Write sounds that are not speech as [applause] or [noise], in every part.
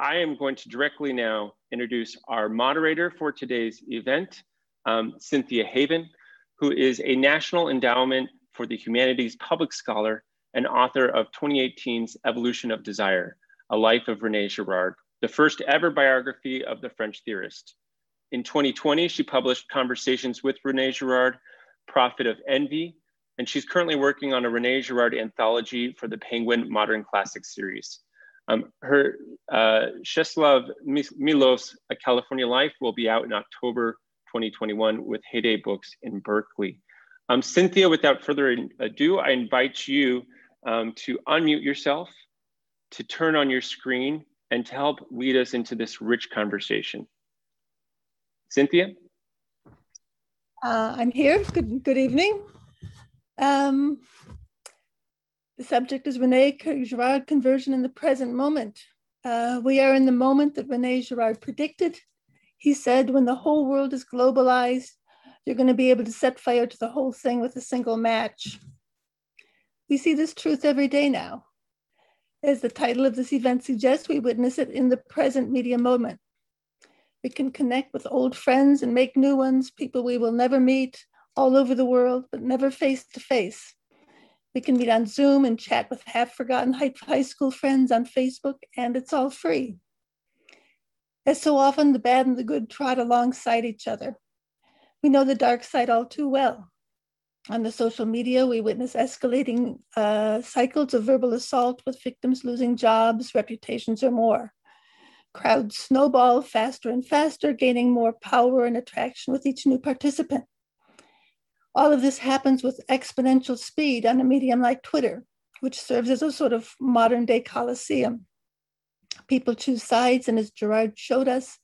I am going to directly now introduce our moderator for today's event, um, Cynthia Haven, who is a National Endowment for the Humanities public scholar and author of 2018's Evolution of Desire, A Life of Rene Girard, the first ever biography of the French theorist. In 2020, she published Conversations with Rene Girard, Prophet of Envy, and she's currently working on a Rene Girard anthology for the Penguin Modern Classics series. Um, her uh, Czesław Miłosz, A California Life will be out in October 2021 with Heyday Books in Berkeley. Um, Cynthia, without further ado, I invite you um, to unmute yourself, to turn on your screen, and to help lead us into this rich conversation. Cynthia? Uh, I'm here. Good, good evening. Um, the subject is Rene Girard conversion in the present moment. Uh, we are in the moment that Rene Girard predicted. He said, when the whole world is globalized, you're going to be able to set fire to the whole thing with a single match. We see this truth every day now. As the title of this event suggests, we witness it in the present media moment. We can connect with old friends and make new ones, people we will never meet all over the world, but never face to face. We can meet on Zoom and chat with half forgotten high school friends on Facebook, and it's all free. As so often, the bad and the good trot alongside each other. We know the dark side all too well. On the social media, we witness escalating uh, cycles of verbal assault with victims losing jobs, reputations, or more. Crowds snowball faster and faster, gaining more power and attraction with each new participant. All of this happens with exponential speed on a medium like Twitter, which serves as a sort of modern day coliseum. People choose sides, and as Girard showed us,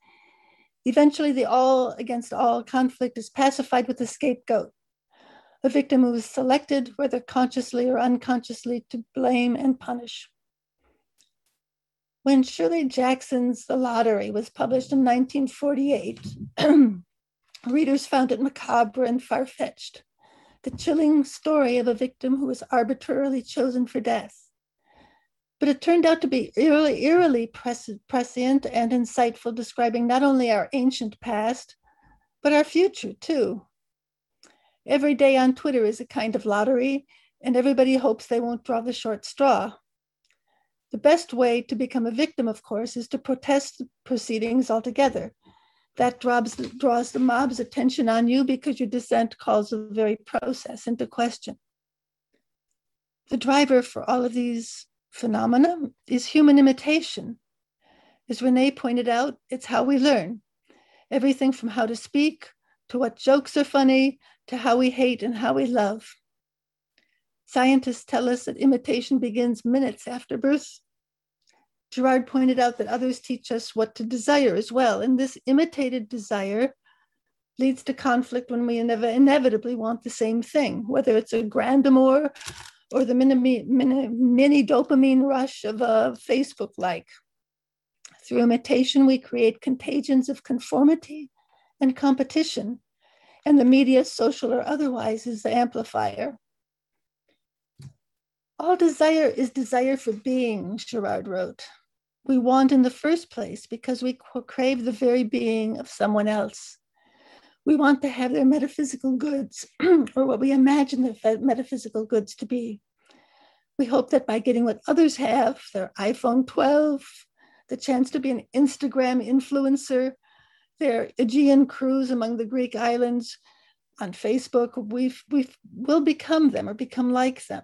eventually the all against all conflict is pacified with a scapegoat, a victim who is selected, whether consciously or unconsciously, to blame and punish. When Shirley Jackson's The Lottery was published in 1948, [clears throat] readers found it macabre and far fetched. The chilling story of a victim who was arbitrarily chosen for death. But it turned out to be eerily, eerily prescient and insightful, describing not only our ancient past, but our future too. Every day on Twitter is a kind of lottery, and everybody hopes they won't draw the short straw. The best way to become a victim, of course, is to protest the proceedings altogether. That draws, draws the mob's attention on you because your dissent calls the very process into question. The driver for all of these phenomena is human imitation. As Rene pointed out, it's how we learn. Everything from how to speak to what jokes are funny to how we hate and how we love. Scientists tell us that imitation begins minutes after birth Girard pointed out that others teach us what to desire as well. And this imitated desire leads to conflict when we inev- inevitably want the same thing, whether it's a grand amour or the mini, mini, mini dopamine rush of a Facebook like. Through imitation, we create contagions of conformity and competition, and the media, social or otherwise, is the amplifier. All desire is desire for being, Girard wrote we want in the first place because we crave the very being of someone else. We want to have their metaphysical goods [clears throat] or what we imagine their metaphysical goods to be. We hope that by getting what others have, their iPhone 12, the chance to be an Instagram influencer, their Aegean cruise among the Greek islands on Facebook, we we will become them or become like them.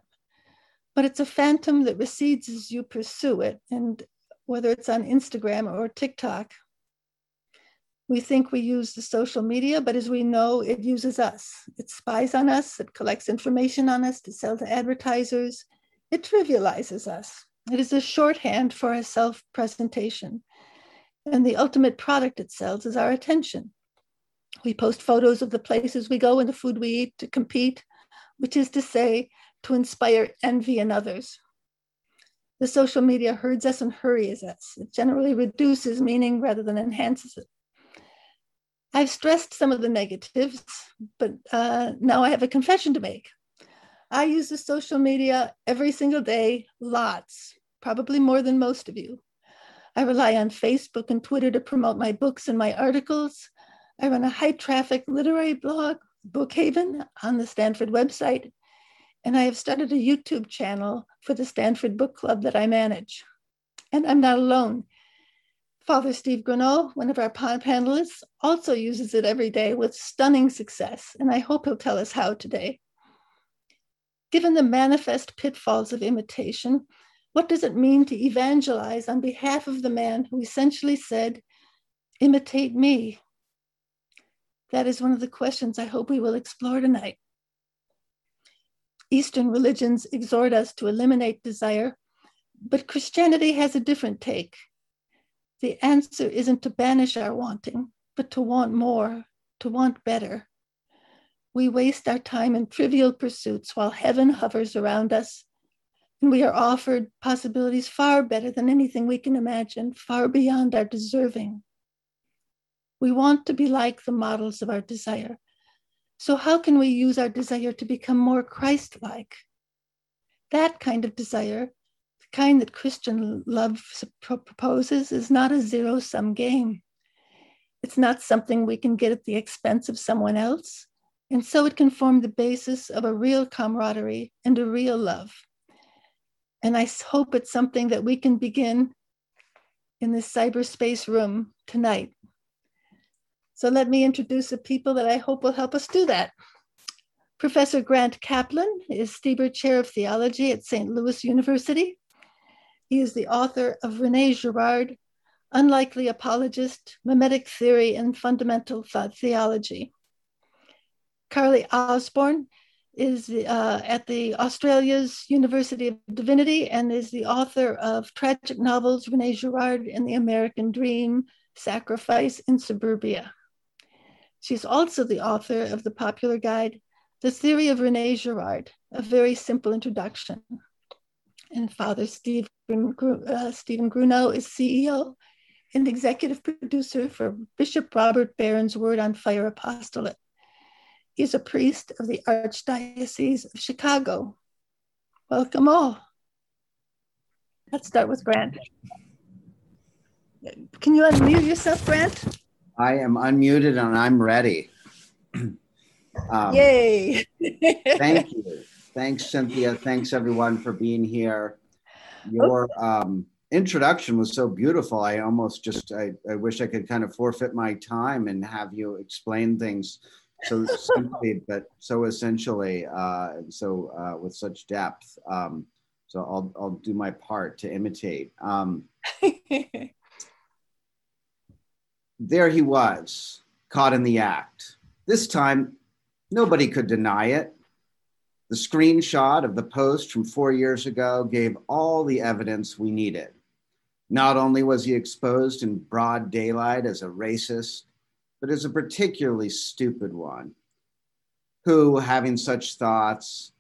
But it's a phantom that recedes as you pursue it. And whether it's on Instagram or TikTok. We think we use the social media, but as we know, it uses us. It spies on us, it collects information on us to sell to advertisers. It trivializes us. It is a shorthand for a self presentation. And the ultimate product it sells is our attention. We post photos of the places we go and the food we eat to compete, which is to say, to inspire envy in others. The social media herds us and hurries us. It generally reduces meaning rather than enhances it. I've stressed some of the negatives, but uh, now I have a confession to make. I use the social media every single day, lots, probably more than most of you. I rely on Facebook and Twitter to promote my books and my articles. I run a high traffic literary blog, Bookhaven, on the Stanford website. And I have started a YouTube channel for the Stanford Book Club that I manage. And I'm not alone. Father Steve Grunow, one of our panelists, also uses it every day with stunning success, and I hope he'll tell us how today. Given the manifest pitfalls of imitation, what does it mean to evangelize on behalf of the man who essentially said, Imitate me? That is one of the questions I hope we will explore tonight. Eastern religions exhort us to eliminate desire, but Christianity has a different take. The answer isn't to banish our wanting, but to want more, to want better. We waste our time in trivial pursuits while heaven hovers around us, and we are offered possibilities far better than anything we can imagine, far beyond our deserving. We want to be like the models of our desire. So, how can we use our desire to become more Christ like? That kind of desire the kind that Christian love proposes is not a zero sum game. It's not something we can get at the expense of someone else. And so it can form the basis of a real camaraderie and a real love. And I hope it's something that we can begin in this cyberspace room tonight. So let me introduce the people that I hope will help us do that. Professor Grant Kaplan is Stieber Chair of Theology at St. Louis University. He is the author of Rene Girard, Unlikely Apologist, Mimetic Theory, and Fundamental Theology. Carly Osborn is uh, at the Australia's University of Divinity and is the author of tragic novels Rene Girard and the American Dream, Sacrifice in Suburbia. She's also the author of the popular guide, The Theory of Rene Girard, a very simple introduction and Father Steve, uh, Stephen Grunow is CEO and executive producer for Bishop Robert Barron's Word on Fire Apostolate. He's a priest of the Archdiocese of Chicago. Welcome all. Let's start with Grant. Can you unmute yourself, Grant? I am unmuted and I'm ready. [clears throat] Um, Yay! [laughs] thank you. Thanks, Cynthia. Thanks, everyone, for being here. Your um, introduction was so beautiful. I almost just, I, I wish I could kind of forfeit my time and have you explain things so [laughs] simply, but so essentially, uh, so uh, with such depth. Um, so I'll, I'll do my part to imitate. Um, [laughs] there he was, caught in the act. This time, nobody could deny it. The screenshot of the post from four years ago gave all the evidence we needed. Not only was he exposed in broad daylight as a racist, but as a particularly stupid one, who, having such thoughts,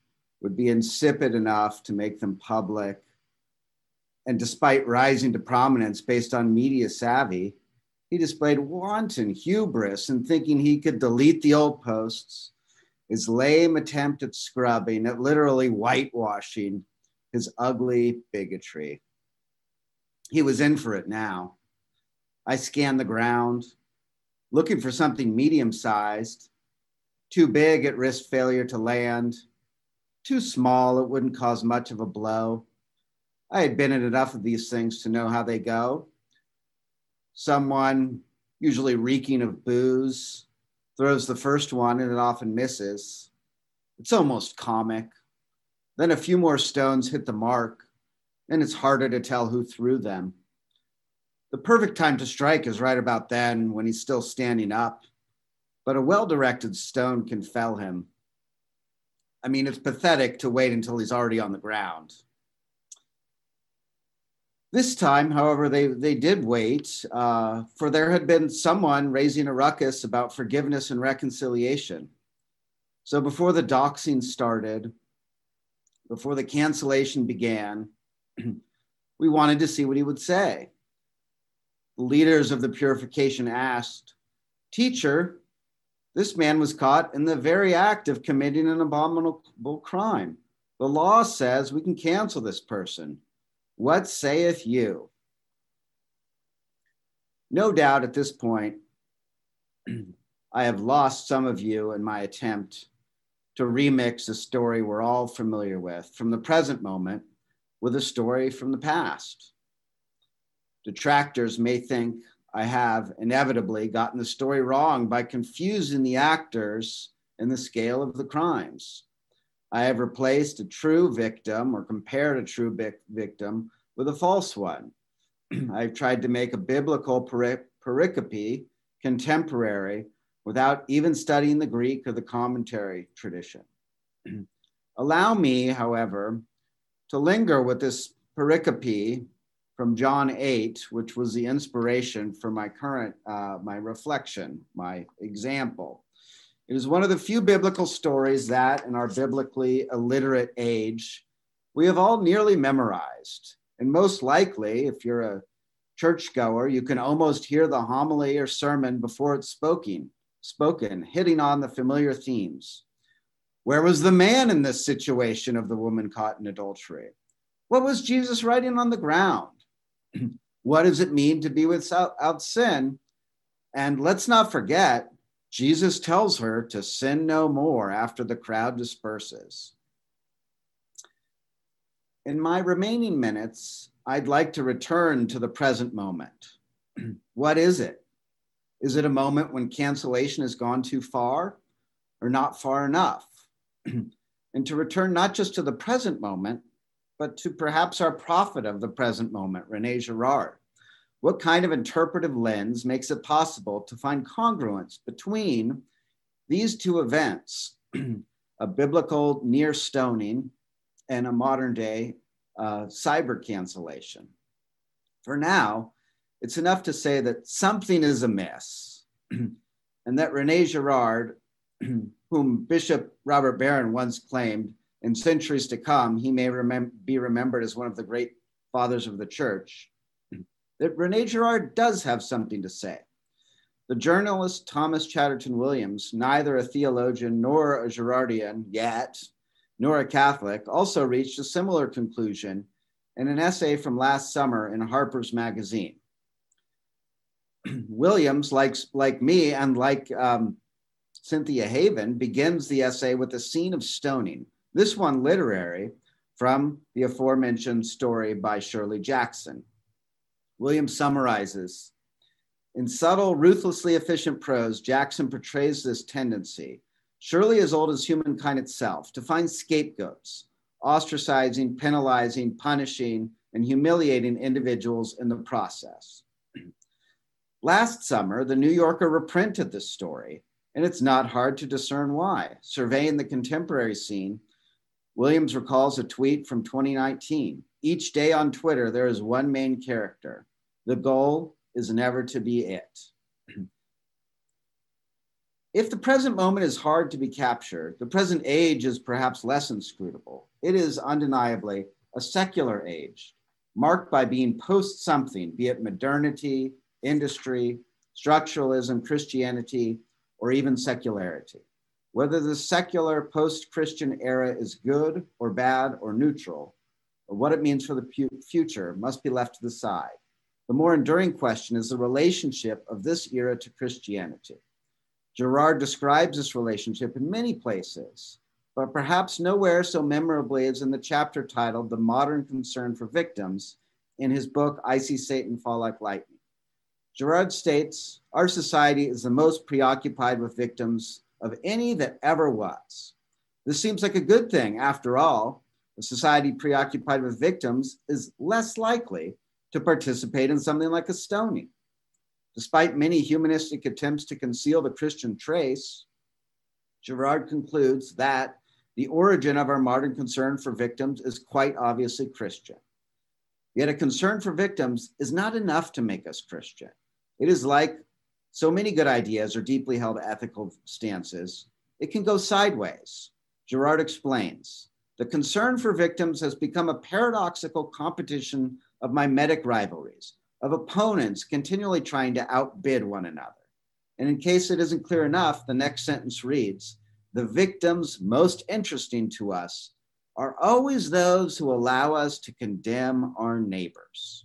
would be insipid enough to make them public. And despite rising to prominence based on media savvy, he displayed wanton hubris in thinking he could delete the old posts his lame attempt at scrubbing, at literally whitewashing his ugly bigotry. He was in for it now. I scanned the ground, looking for something medium sized, too big at risk failure to land, too small it wouldn't cause much of a blow. I had been in enough of these things to know how they go. Someone, usually reeking of booze, throws the first one and it often misses. It's almost comic. Then a few more stones hit the mark, and it's harder to tell who threw them. The perfect time to strike is right about then when he's still standing up, but a well directed stone can fell him. I mean, it's pathetic to wait until he's already on the ground. This time, however, they, they did wait, uh, for there had been someone raising a ruckus about forgiveness and reconciliation. So before the doxing started, before the cancellation began, [clears throat] we wanted to see what he would say. The leaders of the purification asked, Teacher, this man was caught in the very act of committing an abominable crime. The law says we can cancel this person. What saith you? No doubt at this point, [clears throat] I have lost some of you in my attempt to remix a story we're all familiar with from the present moment with a story from the past. Detractors may think I have inevitably gotten the story wrong by confusing the actors and the scale of the crimes. I have replaced a true victim or compared a true victim with a false one. [clears throat] I've tried to make a biblical pericope contemporary without even studying the Greek or the commentary tradition. [clears throat] Allow me, however, to linger with this pericope from John 8, which was the inspiration for my current, uh, my reflection, my example. It is one of the few biblical stories that, in our biblically illiterate age, we have all nearly memorized. And most likely, if you're a churchgoer, you can almost hear the homily or sermon before it's spoken, spoken, hitting on the familiar themes. Where was the man in this situation of the woman caught in adultery? What was Jesus writing on the ground? [clears throat] what does it mean to be without sin? And let's not forget, Jesus tells her to sin no more after the crowd disperses. In my remaining minutes, I'd like to return to the present moment. [clears throat] what is it? Is it a moment when cancellation has gone too far or not far enough? [clears throat] and to return not just to the present moment, but to perhaps our prophet of the present moment, Rene Girard. What kind of interpretive lens makes it possible to find congruence between these two events, [clears throat] a biblical near stoning and a modern day uh, cyber cancellation? For now, it's enough to say that something is amiss [clears throat] and that Rene Girard, [clears throat] whom Bishop Robert Barron once claimed in centuries to come, he may remem- be remembered as one of the great fathers of the church, that Rene Girard does have something to say. The journalist Thomas Chatterton Williams, neither a theologian nor a Girardian yet, nor a Catholic, also reached a similar conclusion in an essay from last summer in Harper's Magazine. [clears throat] Williams, like, like me and like um, Cynthia Haven, begins the essay with a scene of stoning, this one literary from the aforementioned story by Shirley Jackson. Williams summarizes In subtle, ruthlessly efficient prose, Jackson portrays this tendency, surely as old as humankind itself, to find scapegoats, ostracizing, penalizing, punishing, and humiliating individuals in the process. [clears throat] Last summer, the New Yorker reprinted this story, and it's not hard to discern why. Surveying the contemporary scene, Williams recalls a tweet from 2019. Each day on Twitter, there is one main character. The goal is never to be it. [clears throat] if the present moment is hard to be captured, the present age is perhaps less inscrutable. It is undeniably a secular age, marked by being post something, be it modernity, industry, structuralism, Christianity, or even secularity. Whether the secular post Christian era is good or bad or neutral, or what it means for the future, must be left to the side. The more enduring question is the relationship of this era to Christianity. Girard describes this relationship in many places, but perhaps nowhere so memorably as in the chapter titled The Modern Concern for Victims in his book, I See Satan Fall Like Lightning. Girard states Our society is the most preoccupied with victims of any that ever was. This seems like a good thing. After all, a society preoccupied with victims is less likely to participate in something like a stoning. Despite many humanistic attempts to conceal the Christian trace, Girard concludes that the origin of our modern concern for victims is quite obviously Christian. Yet a concern for victims is not enough to make us Christian. It is like so many good ideas or deeply held ethical stances, it can go sideways. Girard explains the concern for victims has become a paradoxical competition of mimetic rivalries, of opponents continually trying to outbid one another. And in case it isn't clear enough, the next sentence reads The victims most interesting to us are always those who allow us to condemn our neighbors.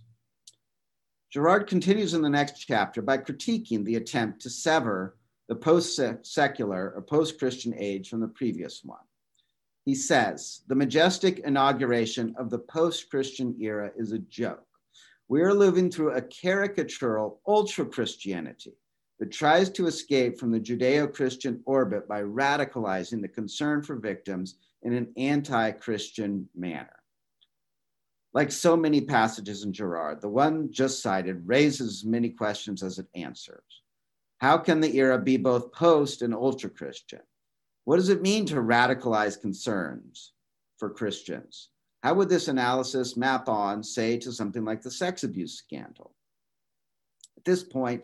Girard continues in the next chapter by critiquing the attempt to sever the post secular or post Christian age from the previous one. He says, the majestic inauguration of the post Christian era is a joke. We are living through a caricatural ultra Christianity that tries to escape from the Judeo Christian orbit by radicalizing the concern for victims in an anti Christian manner. Like so many passages in Girard, the one just cited raises as many questions as it answers. How can the era be both post and ultra Christian? What does it mean to radicalize concerns for Christians? How would this analysis map on, say, to something like the sex abuse scandal? At this point,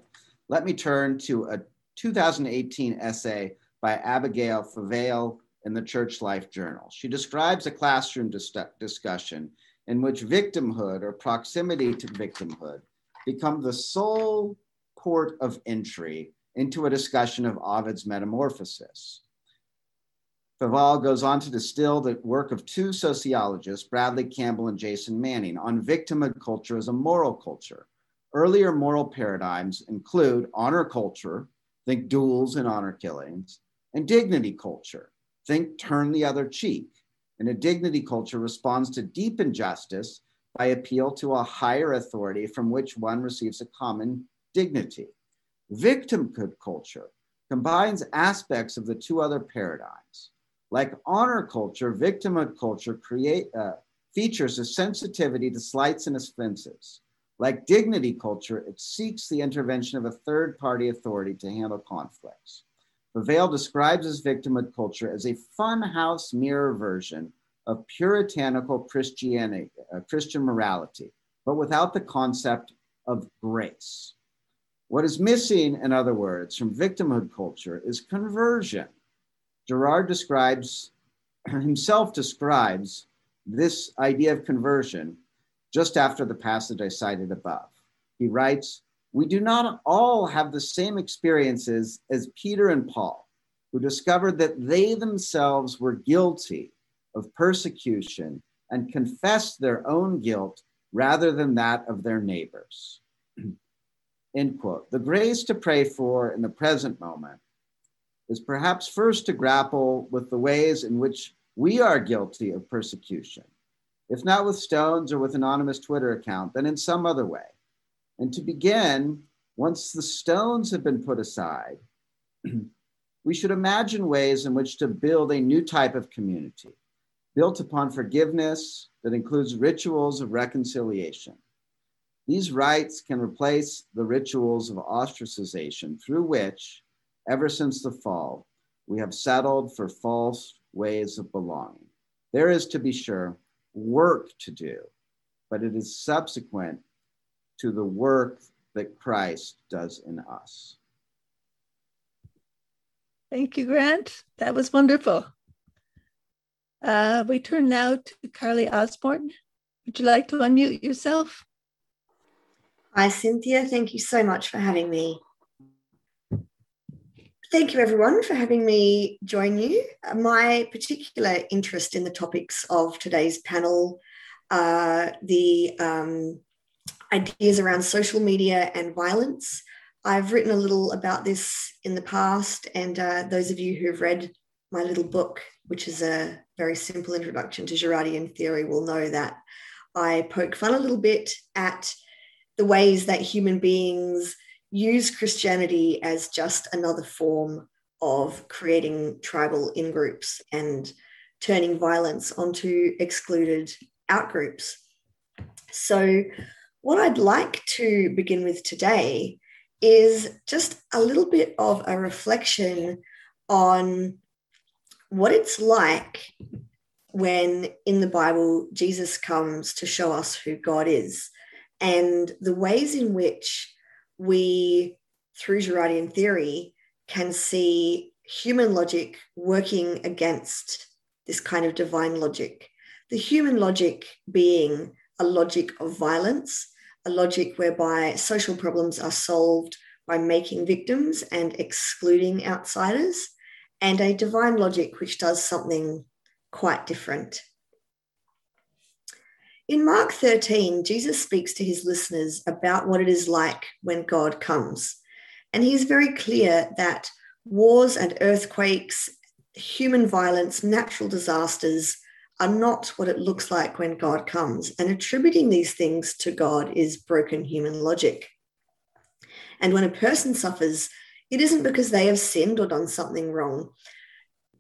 let me turn to a 2018 essay by Abigail Favale in the Church Life Journal. She describes a classroom dis- discussion in which victimhood or proximity to victimhood become the sole port of entry into a discussion of Ovid's metamorphosis. Favale goes on to distill the work of two sociologists, Bradley Campbell and Jason Manning, on victimhood culture as a moral culture. Earlier moral paradigms include honor culture, think duels and honor killings, and dignity culture, think turn the other cheek. And a dignity culture responds to deep injustice by appeal to a higher authority from which one receives a common dignity. Victimhood culture combines aspects of the two other paradigms. Like honor culture, victimhood culture create, uh, features a sensitivity to slights and offenses. Like dignity culture, it seeks the intervention of a third party authority to handle conflicts. Favale describes his victimhood culture as a funhouse mirror version of puritanical Christianity, uh, Christian morality, but without the concept of grace. What is missing, in other words, from victimhood culture is conversion. Girard describes, [clears throat] himself describes this idea of conversion just after the passage I cited above. He writes, We do not all have the same experiences as Peter and Paul, who discovered that they themselves were guilty of persecution and confessed their own guilt rather than that of their neighbors. [clears throat] End quote. The grace to pray for in the present moment is perhaps first to grapple with the ways in which we are guilty of persecution, if not with stones or with anonymous Twitter account, then in some other way. And to begin, once the stones have been put aside, [clears throat] we should imagine ways in which to build a new type of community built upon forgiveness that includes rituals of reconciliation these rites can replace the rituals of ostracization through which, ever since the fall, we have settled for false ways of belonging. There is, to be sure, work to do, but it is subsequent to the work that Christ does in us. Thank you, Grant. That was wonderful. Uh, we turn now to Carly Osborn. Would you like to unmute yourself? Hi, Cynthia. Thank you so much for having me. Thank you, everyone, for having me join you. My particular interest in the topics of today's panel are the um, ideas around social media and violence. I've written a little about this in the past, and uh, those of you who've read my little book, which is a very simple introduction to Girardian theory, will know that I poke fun a little bit at the ways that human beings use Christianity as just another form of creating tribal in groups and turning violence onto excluded out groups. So, what I'd like to begin with today is just a little bit of a reflection on what it's like when in the Bible Jesus comes to show us who God is and the ways in which we, through Girardian theory, can see human logic working against this kind of divine logic. The human logic being a logic of violence, a logic whereby social problems are solved by making victims and excluding outsiders, and a divine logic which does something quite different In Mark 13, Jesus speaks to his listeners about what it is like when God comes. And he's very clear that wars and earthquakes, human violence, natural disasters are not what it looks like when God comes. And attributing these things to God is broken human logic. And when a person suffers, it isn't because they have sinned or done something wrong.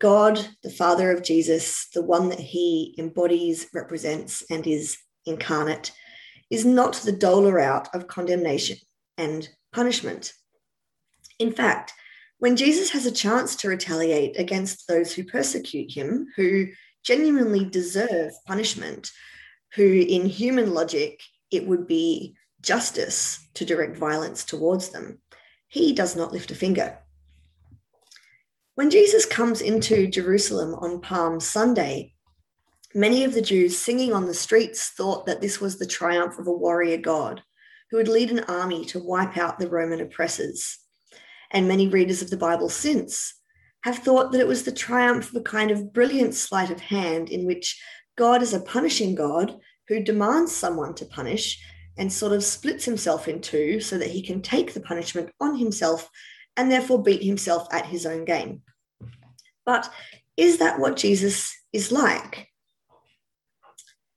God, the Father of Jesus, the one that he embodies, represents, and is incarnate, is not the doler out of condemnation and punishment. In fact, when Jesus has a chance to retaliate against those who persecute him, who genuinely deserve punishment, who in human logic it would be justice to direct violence towards them, he does not lift a finger. When Jesus comes into Jerusalem on Palm Sunday, many of the Jews singing on the streets thought that this was the triumph of a warrior god who would lead an army to wipe out the Roman oppressors. And many readers of the Bible since have thought that it was the triumph of a kind of brilliant sleight of hand in which God is a punishing God who demands someone to punish and sort of splits himself in two so that he can take the punishment on himself and therefore beat himself at his own game. But is that what Jesus is like?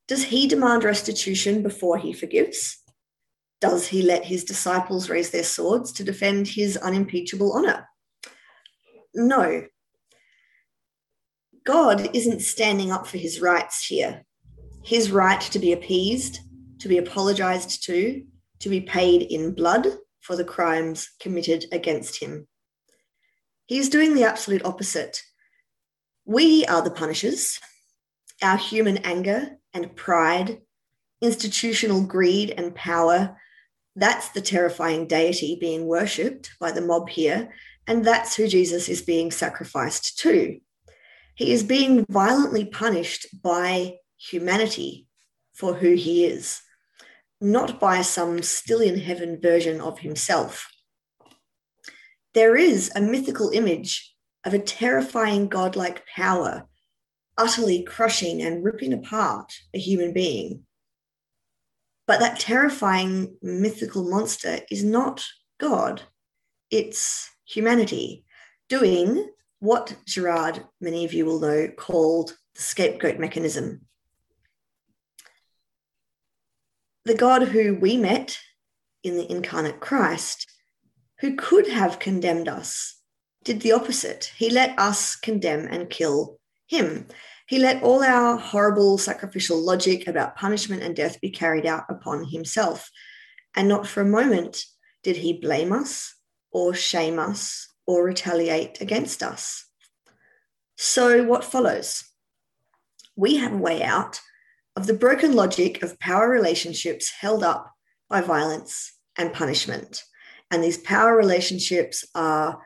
Does he demand restitution before he forgives? Does he let his disciples raise their swords to defend his unimpeachable honor? No. God isn't standing up for his rights here. His right to be appeased, to be apologized to, to be paid in blood for the crimes committed against him. He is doing the absolute opposite. We are the punishers. Our human anger and pride, institutional greed and power, that's the terrifying deity being worshipped by the mob here. And that's who Jesus is being sacrificed to. He is being violently punished by humanity for who he is, not by some still in heaven version of himself. There is a mythical image of a terrifying godlike power utterly crushing and ripping apart a human being. But that terrifying mythical monster is not God, it's humanity doing what Girard, many of you will know, called the scapegoat mechanism. The God who we met in the incarnate Christ, who could have condemned us, did the opposite. He let us condemn and kill him. He let all our horrible sacrificial logic about punishment and death be carried out upon himself. And not for a moment did he blame us or shame us or retaliate against us. So, what follows? We have a way out of the broken logic of power relationships held up by violence and punishment. And these power relationships are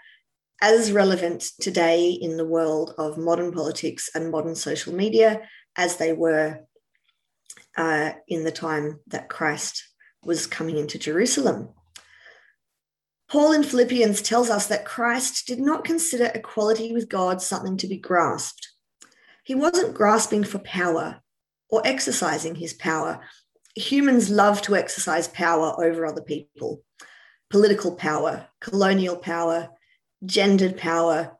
as relevant today in the world of modern politics and modern social media as they were uh, in the time that Christ was coming into Jerusalem. Paul in Philippians tells us that Christ did not consider equality with God something to be grasped. He wasn't grasping for power or exercising his power. Humans love to exercise power over other people political power, colonial power, gendered power,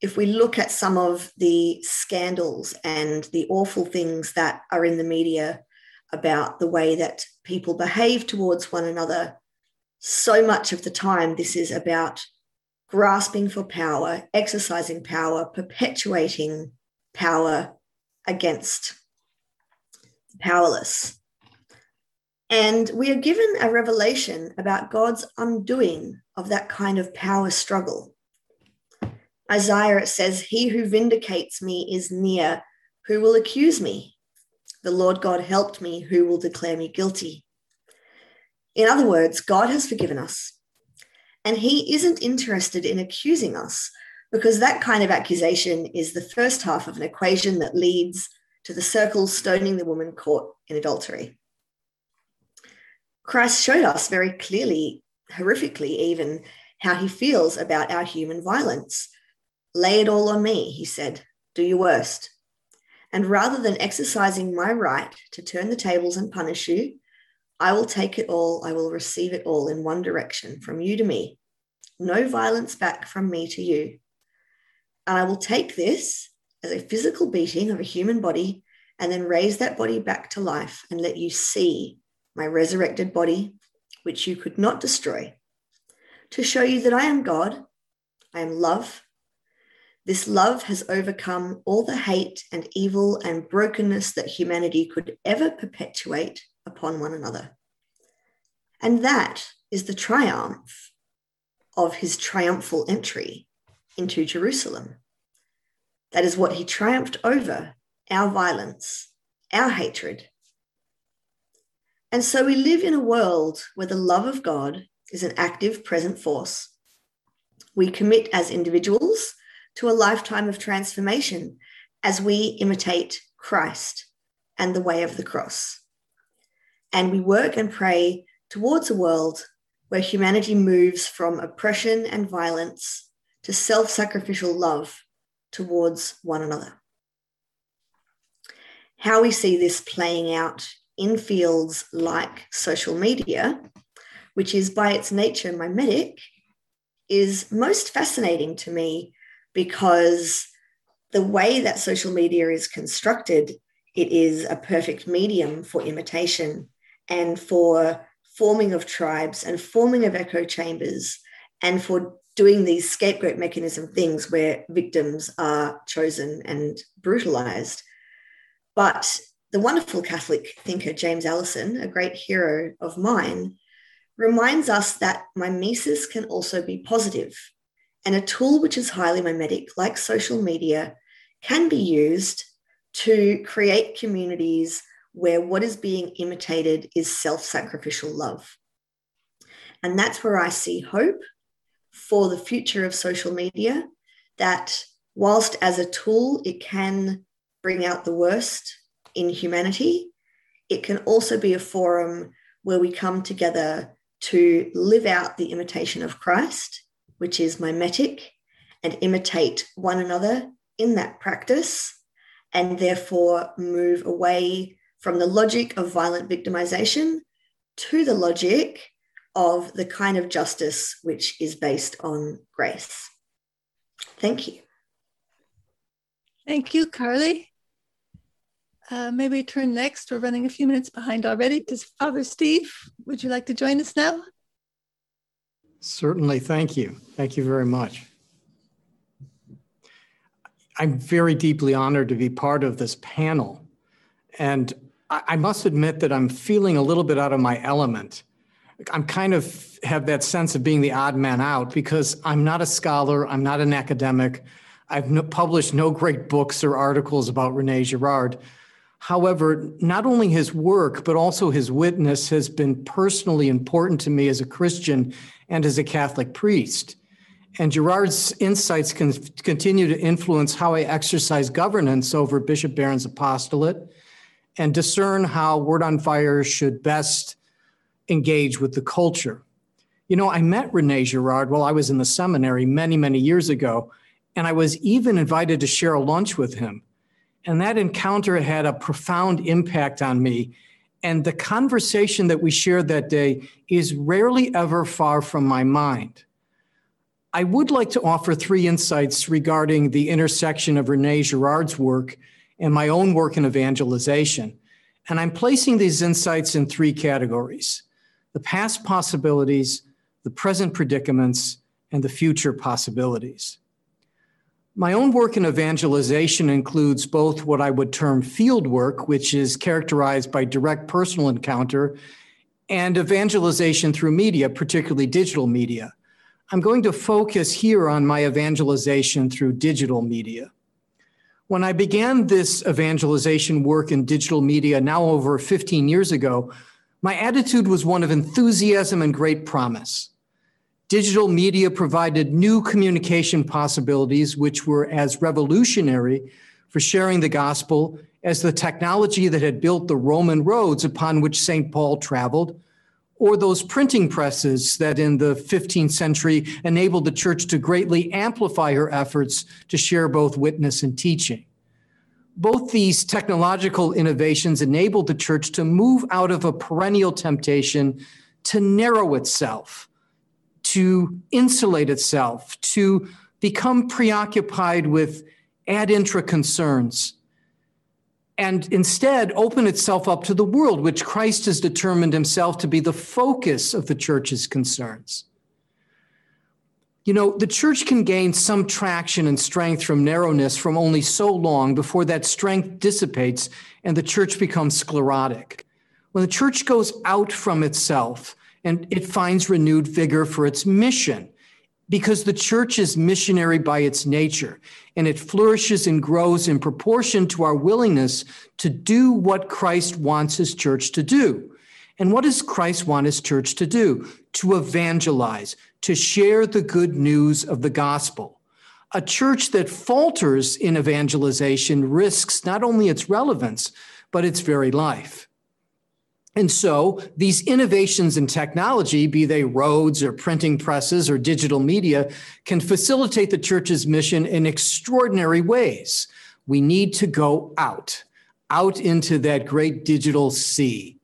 if we look at some of the scandals and the awful things that are in the media about the way that people behave towards one another, so much of the time this is about grasping for power, exercising power, perpetuating power against the powerless. And we are given a revelation about God's undoing of that kind of power struggle. Isaiah, it says, He who vindicates me is near. Who will accuse me? The Lord God helped me. Who will declare me guilty? In other words, God has forgiven us. And He isn't interested in accusing us because that kind of accusation is the first half of an equation that leads to the circle stoning the woman caught in adultery. Christ showed us very clearly, horrifically even, how he feels about our human violence. Lay it all on me, he said. Do your worst. And rather than exercising my right to turn the tables and punish you, I will take it all, I will receive it all in one direction, from you to me. No violence back from me to you. And I will take this as a physical beating of a human body and then raise that body back to life and let you see my resurrected body, which you could not destroy, to show you that I am God, I am love. This love has overcome all the hate and evil and brokenness that humanity could ever perpetuate upon one another. And that is the triumph of his triumphal entry into Jerusalem. That is what he triumphed over our violence, our hatred. And so we live in a world where the love of God is an active present force. We commit as individuals to a lifetime of transformation as we imitate Christ and the way of the cross. And we work and pray towards a world where humanity moves from oppression and violence to self sacrificial love towards one another. How we see this playing out in fields like social media, which is by its nature mimetic, is most fascinating to me because the way that social media is constructed, it is a perfect medium for imitation and for forming of tribes and forming of echo chambers and for doing these scapegoat mechanism things where victims are chosen and brutalized. But the wonderful Catholic thinker James Alison, a great hero of mine, reminds us that mimesis can also be positive, and a tool which is highly mimetic, like social media, can be used to create communities where what is being imitated is self sacrificial love. And that's where I see hope for the future of social media that whilst as a tool it can bring out the worst in humanity, it can also be a forum where we come together to live out the imitation of Christ, which is mimetic, and imitate one another in that practice, and therefore move away from the logic of violent victimization to the logic of the kind of justice which is based on grace. Thank you. Thank you, Carly. Uh, maybe turn next. We're running a few minutes behind already. Does Father Steve, would you like to join us now? Certainly. Thank you. Thank you very much. I'm very deeply honored to be part of this panel. And I must admit that I'm feeling a little bit out of my element. I'm kind of have that sense of being the odd man out because I'm not a scholar, I'm not an academic. I've no, published no great books or articles about Rene Girard. However, not only his work, but also his witness has been personally important to me as a Christian and as a Catholic priest. And Girard's insights can continue to influence how I exercise governance over Bishop Barron's apostolate and discern how Word on Fire should best engage with the culture. You know, I met Rene Girard while I was in the seminary many, many years ago, and I was even invited to share a lunch with him. And that encounter had a profound impact on me. And the conversation that we shared that day is rarely ever far from my mind. I would like to offer three insights regarding the intersection of Rene Girard's work and my own work in evangelization. And I'm placing these insights in three categories the past possibilities, the present predicaments, and the future possibilities. My own work in evangelization includes both what I would term field work, which is characterized by direct personal encounter, and evangelization through media, particularly digital media. I'm going to focus here on my evangelization through digital media. When I began this evangelization work in digital media now over 15 years ago, my attitude was one of enthusiasm and great promise. Digital media provided new communication possibilities, which were as revolutionary for sharing the gospel as the technology that had built the Roman roads upon which St. Paul traveled, or those printing presses that in the 15th century enabled the church to greatly amplify her efforts to share both witness and teaching. Both these technological innovations enabled the church to move out of a perennial temptation to narrow itself, to insulate itself, to become preoccupied with ad intra concerns, and instead open itself up to the world, which Christ has determined himself to be the focus of the church's concerns. You know, the church can gain some traction and strength from narrowness from only so long before that strength dissipates and the church becomes sclerotic. When the church goes out from itself and it finds renewed vigor for its mission, because the church is missionary by its nature and it flourishes and grows in proportion to our willingness to do what Christ wants his church to do. And what does Christ want his church to do? To evangelize, to share the good news of the gospel. A church that falters in evangelization risks not only its relevance, but its very life. And so these innovations in technology, be they roads or printing presses or digital media, can facilitate the church's mission in extraordinary ways. We need to go out, out into that great digital sea.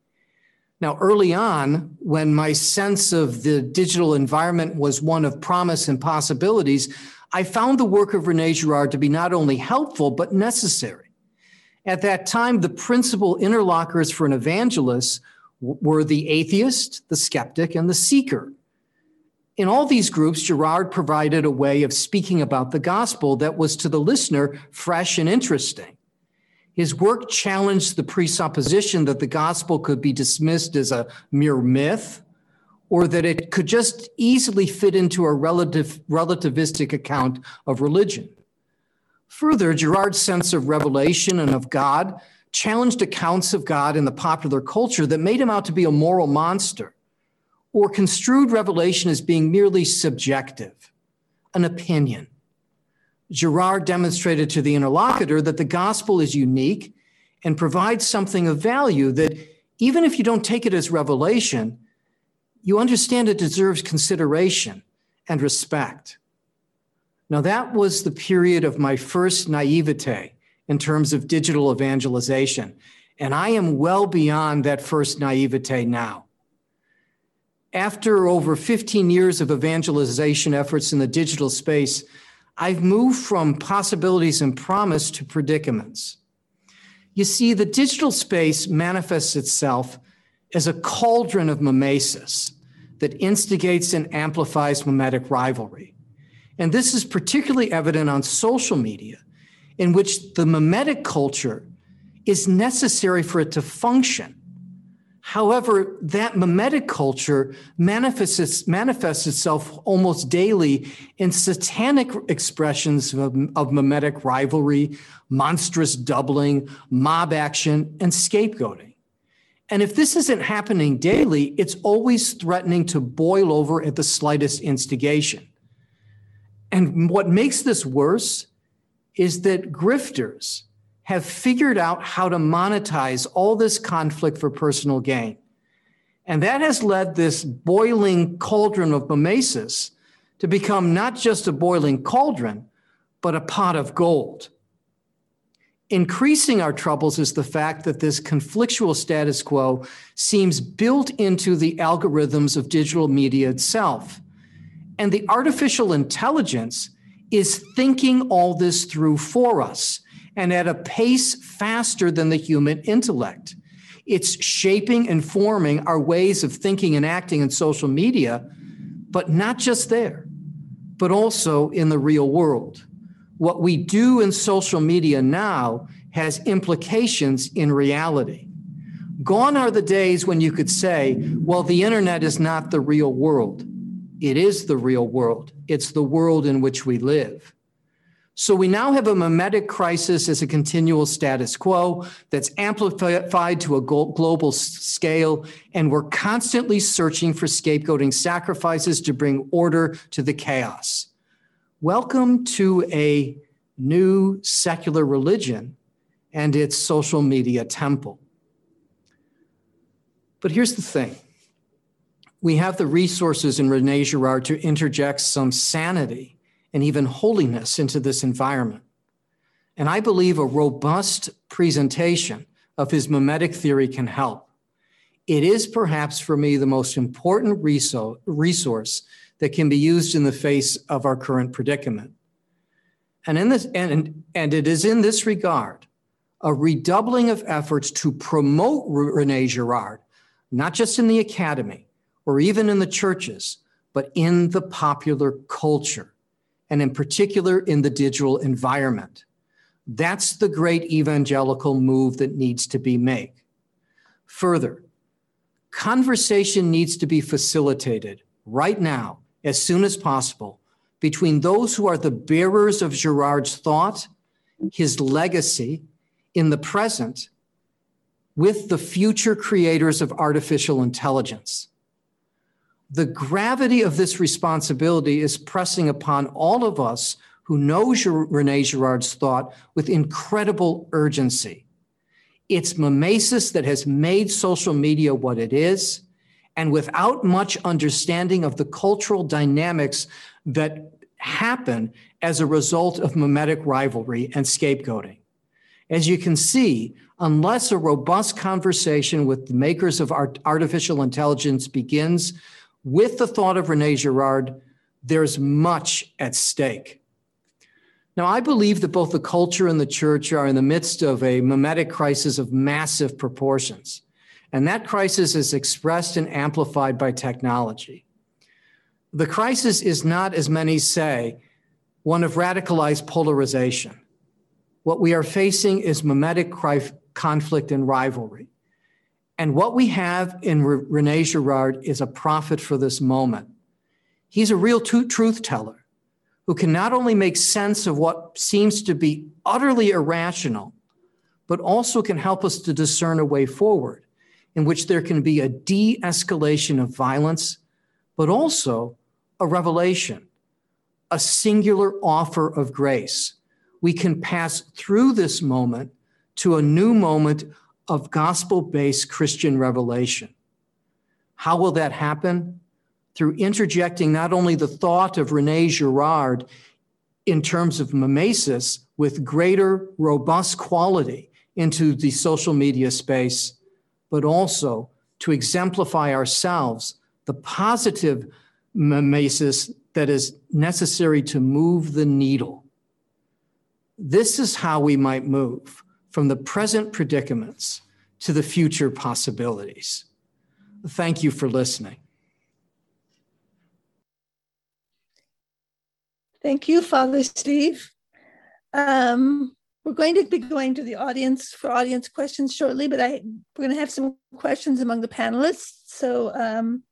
Now, early on, when my sense of the digital environment was one of promise and possibilities, I found the work of Rene Girard to be not only helpful, but necessary. At that time, the principal interlocutors for an evangelist were the atheist, the skeptic, and the seeker. In all these groups, Girard provided a way of speaking about the gospel that was to the listener fresh and interesting. His work challenged the presupposition that the gospel could be dismissed as a mere myth or that it could just easily fit into a relative, relativistic account of religion. Further, Girard's sense of revelation and of God challenged accounts of God in the popular culture that made him out to be a moral monster or construed revelation as being merely subjective, an opinion. Girard demonstrated to the interlocutor that the gospel is unique and provides something of value that even if you don't take it as revelation, you understand it deserves consideration and respect. Now, that was the period of my first naivete in terms of digital evangelization. And I am well beyond that first naivete now. After over 15 years of evangelization efforts in the digital space, I've moved from possibilities and promise to predicaments. You see, the digital space manifests itself as a cauldron of mimesis that instigates and amplifies mimetic rivalry. And this is particularly evident on social media, in which the mimetic culture is necessary for it to function. However, that mimetic culture manifests, manifests itself almost daily in satanic expressions of, of mimetic rivalry, monstrous doubling, mob action, and scapegoating. And if this isn't happening daily, it's always threatening to boil over at the slightest instigation. And what makes this worse is that grifters, have figured out how to monetize all this conflict for personal gain. And that has led this boiling cauldron of mimesis to become not just a boiling cauldron, but a pot of gold. Increasing our troubles is the fact that this conflictual status quo seems built into the algorithms of digital media itself. And the artificial intelligence is thinking all this through for us and at a pace faster than the human intellect. It's shaping and forming our ways of thinking and acting in social media, but not just there, but also in the real world. What we do in social media now has implications in reality. Gone are the days when you could say, well, the internet is not the real world. It is the real world, it's the world in which we live. So we now have a mimetic crisis as a continual status quo that's amplified to a global scale, and we're constantly searching for scapegoating sacrifices to bring order to the chaos. Welcome to a new secular religion and its social media temple. But here's the thing we have the resources in Rene Girard to interject some sanity and even holiness into this environment. And I believe a robust presentation of his mimetic theory can help. It is perhaps for me the most important resource that can be used in the face of our current predicament. And, in this, and, and it is in this regard a redoubling of efforts to promote Rene Girard, not just in the academy or even in the churches, but in the popular culture, and in particular in the digital environment. That's the great evangelical move that needs to be made. Further, conversation needs to be facilitated right now, as soon as possible, between those who are the bearers of Girard's thought, his legacy in the present, with the future creators of artificial intelligence. The gravity of this responsibility is pressing upon all of us who knows Rene Girard's thought with incredible urgency. It's mimesis that has made social media what it is, and without much understanding of the cultural dynamics that happen as a result of mimetic rivalry and scapegoating. As you can see, unless a robust conversation with the makers of art, artificial intelligence begins with the thought of Rene Girard, there's much at stake. Now, I believe that both the culture and the church are in the midst of a mimetic crisis of massive proportions. And that crisis is expressed and amplified by technology. The crisis is not, as many say, one of radicalized polarization. What we are facing is mimetic conflict and rivalry. And what we have in Rene Girard is a prophet for this moment. He's a real truth teller who can not only make sense of what seems to be utterly irrational, but also can help us to discern a way forward in which there can be a de escalation of violence, but also a revelation, a singular offer of grace. We can pass through this moment to a new moment of gospel based Christian revelation. How will that happen? through interjecting not only the thought of Rene Girard in terms of mimesis with greater robust quality into the social media space, but also to exemplify ourselves the positive mimesis that is necessary to move the needle. This is how we might move from the present predicaments to the future possibilities. Thank you for listening. Thank you, Father Steve. Um, we're going to be going to the audience for audience questions shortly, but I, we're going to have some questions among the panelists. So um,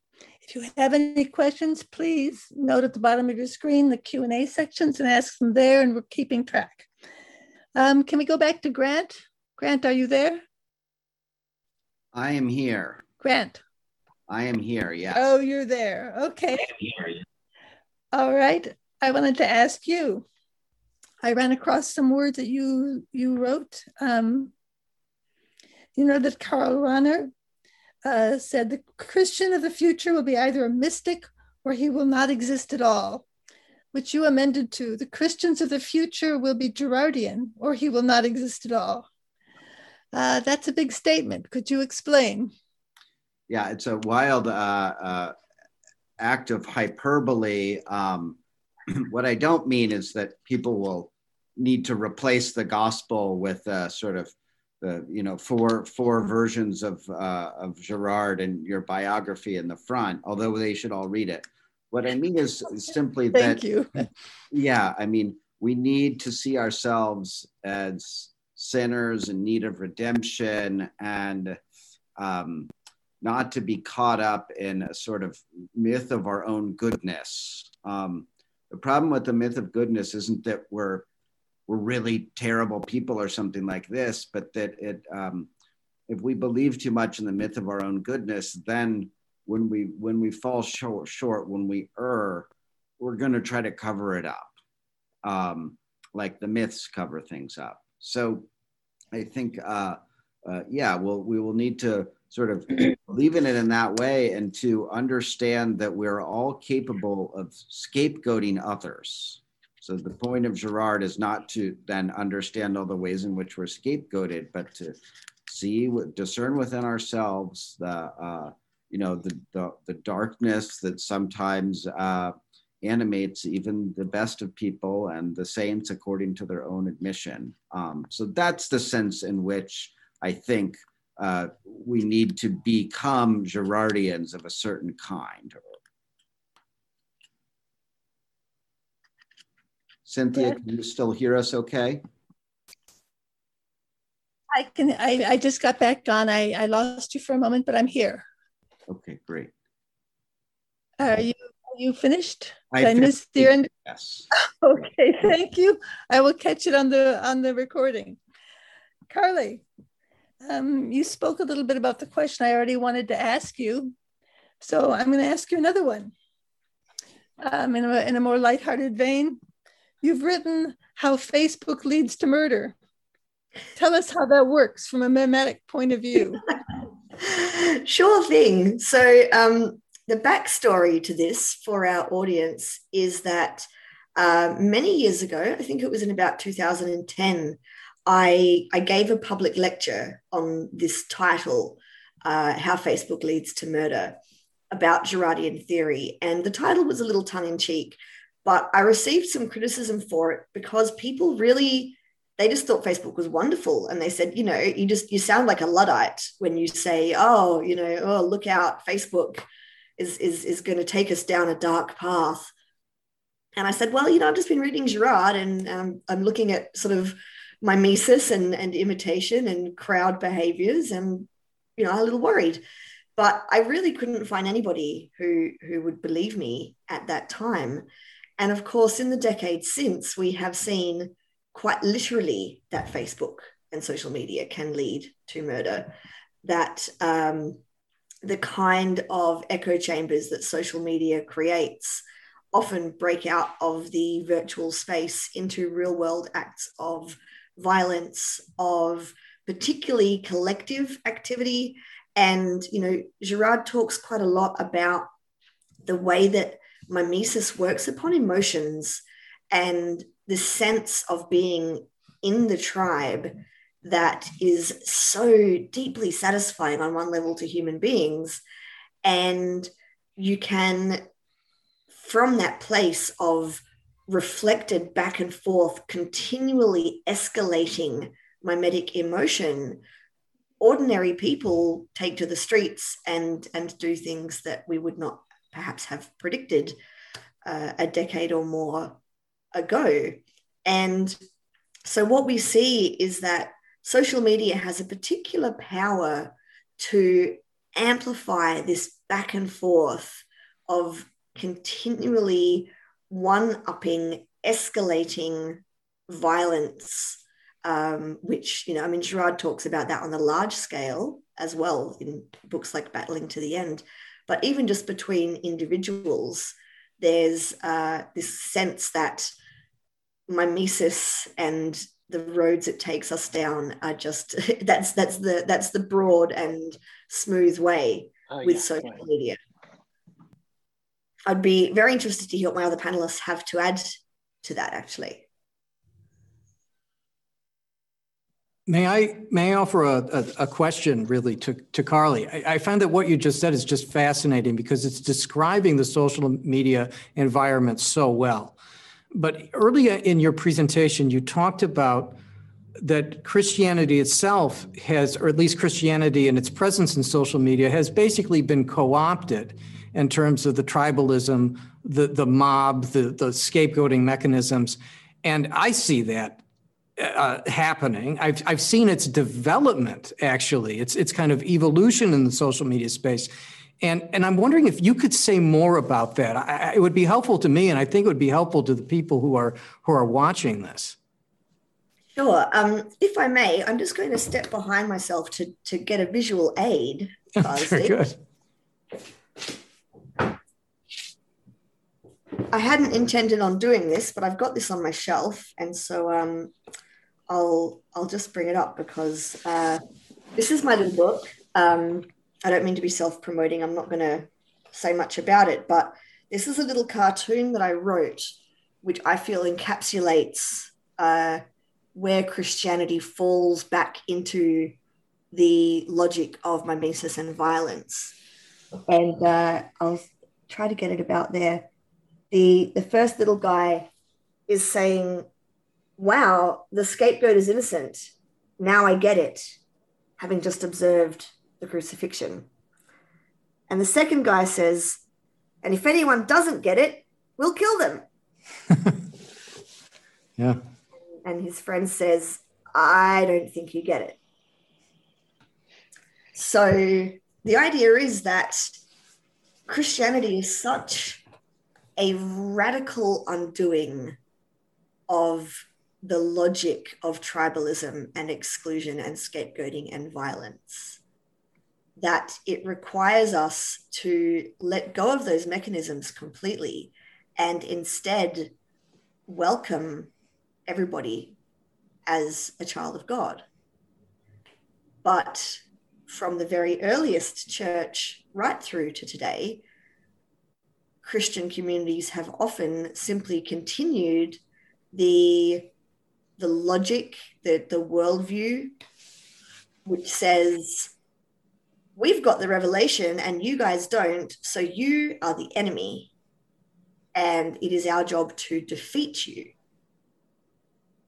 if you have any questions, please note at the bottom of your screen the Q&A sections and ask them there, and we're keeping track. Um, can we go back to Grant? Grant, are you there? I am here. Grant. I am here, yes. Oh, you're there. Okay. I am here. All right. I wanted to ask you. I ran across some words that you you wrote. Um, you know that Karl Rahner uh, said the Christian of the future will be either a mystic or he will not exist at all, which you amended to the Christians of the future will be Girardian or he will not exist at all. Uh, that's a big statement. Could you explain? Yeah, it's a wild uh, uh act of hyperbole. Um, [clears throat] what I don't mean is that people will need to replace the gospel with uh, sort of the you know four four versions of uh, of Girard and your biography in the front, although they should all read it. What I mean is simply Thank that. you. [laughs] Yeah, I mean we need to see ourselves as sinners in need of redemption and um, not to be caught up in a sort of myth of our own goodness. Um, the problem with the myth of goodness isn't that we're we're really terrible people or something like this, but that it um, if we believe too much in the myth of our own goodness, then when we when we fall short, short when we err, we're going to try to cover it up, um, like the myths cover things up. So, I think, uh, uh, yeah, well, we will need to sort of believe in it in that way and to understand that we're all capable of scapegoating others. So the point of Girard is not to then understand all the ways in which we're scapegoated, but to see, discern within ourselves the, uh, you know, the, the, the darkness that sometimes uh, animates even the best of people and the saints according to their own admission. Um, so that's the sense in which I think uh, we need to become Girardians of a certain kind. Cynthia, can you still hear us okay? I can, I, I just got back on. I, I lost you for a moment, but I'm here. Okay, great. Are you, are you finished? I, I missed the end? Yes. [laughs] okay, thank you. I will catch it on the, on the recording. Carly. Um, you spoke a little bit about the question I already wanted to ask you. So I'm going to ask you another one. Um, in, a, in a more lighthearted vein, you've written how Facebook leads to murder. Tell us how that works from a mimetic point of view. [laughs] sure thing. So, um, the backstory to this for our audience is that uh, many years ago, I think it was in about 2010, I, I gave a public lecture on this title, uh, How Facebook Leads to Murder, about Girardian theory. And the title was a little tongue in cheek, but I received some criticism for it because people really they just thought Facebook was wonderful. And they said, you know, you just you sound like a Luddite when you say, oh, you know, oh, look out, Facebook is is is going to take us down a dark path. And I said, well, you know, I've just been reading Girard and um, I'm looking at sort of mimesis and, and imitation and crowd behaviors and you know I'm a little worried but i really couldn't find anybody who who would believe me at that time and of course in the decades since we have seen quite literally that facebook and social media can lead to murder that um, the kind of echo chambers that social media creates often break out of the virtual space into real world acts of violence, of particularly collective activity. And, you know, Girard talks quite a lot about the way that mimesis works upon emotions and the sense of being in the tribe that is so deeply satisfying on one level to human beings. And you can, from that place of reflected back and forth, continually escalating mimetic emotion, ordinary people take to the streets and, and do things that we would not perhaps have predicted uh, a decade or more ago. And so, what we see is that social media has a particular power to amplify this back and forth of continually one upping, escalating violence, um, which, you know, I mean, Girard talks about that on the large scale as well in books like Battling to the End. But even just between individuals, there's uh, this sense that mimesis and the roads it takes us down are just [laughs] that's that's the that's the broad and smooth way oh, with yeah, social yeah. media I'd be very interested to hear what my other panelists have to add to that actually. May I may I offer a, a, a question really to, to Carly? I, I find that what you just said is just fascinating because it's describing the social media environment so well. But earlier in your presentation, you talked about that Christianity itself has, or at least Christianity and its presence in social media, has basically been co opted in terms of the tribalism, the, the mob, the, the scapegoating mechanisms. And I see that uh, happening. I've, I've seen its development, actually. It's, it's kind of evolution in the social media space. And, and I'm wondering if you could say more about that. I, it would be helpful to me, and I think it would be helpful to the people who are, who are watching this. Sure. Um, if I may, I'm just going to step behind myself to, to get a visual aid. [laughs] Very good. I hadn't intended on doing this, but I've got this on my shelf, and so um, I'll I'll just bring it up because uh, this is my little book. Um, I don't mean to be self-promoting. I'm not going to say much about it, but this is a little cartoon that I wrote which I feel encapsulates uh, where Christianity falls back into the logic of mimesis and violence. And uh, I'll try to get it about there. The, the first little guy is saying, Wow, the scapegoat is innocent. Now I get it, having just observed the crucifixion. And the second guy says, And if anyone doesn't get it, we'll kill them. [laughs] yeah. And his friend says, I don't think you get it. So the idea is that Christianity is such a radical undoing of the logic of tribalism and exclusion and scapegoating and violence that it requires us to let go of those mechanisms completely and instead welcome everybody as a child of God. But from the very earliest church right through to today, Christian communities have often simply continued the, the logic, the, the worldview, which says, we've got the revelation and you guys don't, so you are the enemy. And it is our job to defeat you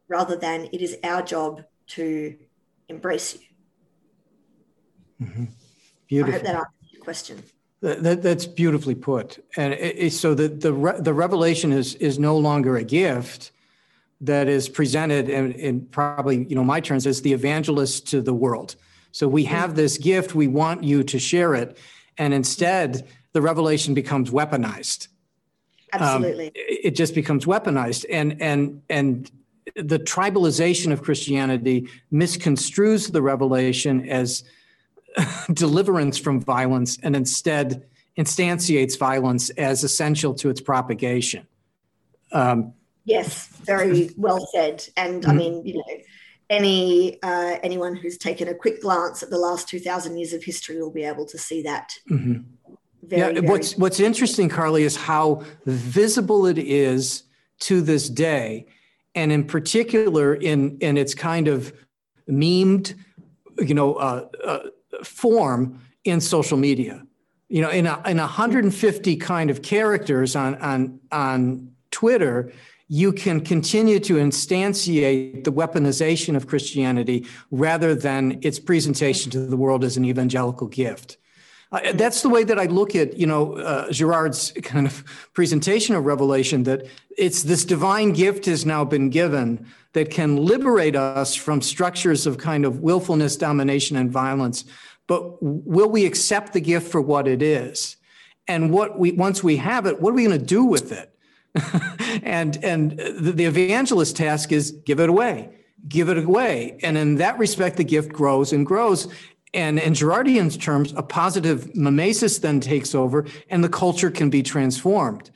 rather than it is our job to embrace you. Mm-hmm. Beautiful. I hope that answers your question. That, that, that's beautifully put. And it, so the, the, re, the revelation is, is no longer a gift that is presented in, in probably, you know, my terms as the evangelist to the world. So we have this gift, we want you to share it. And instead, the revelation becomes weaponized. Absolutely. Um, it just becomes weaponized. And, and, and the tribalization of Christianity misconstrues the revelation as [laughs] deliverance from violence and instead instantiates violence as essential to its propagation. Um, yes, very well said. And mm-hmm. I mean, you know, any uh, anyone who's taken a quick glance at the last two thousand years of history will be able to see that. Mm-hmm. Very, yeah, very what's what's interesting, Carly, is how visible it is to this day, and in particular in in its kind of memed, you know, uh, uh, form in social media. You know, in a, in 150 kind of characters on on on Twitter, you can continue to instantiate the weaponization of Christianity rather than its presentation to the world as an evangelical gift. Uh, that's the way that I look at, you know, uh, Girard's kind of [laughs] presentation of Revelation. That it's this divine gift has now been given that can liberate us from structures of kind of willfulness, domination, and violence but will we accept the gift for what it is? And what we once we have it, what are we going to do with it? [laughs] and and the, evangelist task is give it away, give it away. And in that respect, the gift grows and grows. And in Girardian's terms, a positive mimesis then takes over and the culture can be transformed.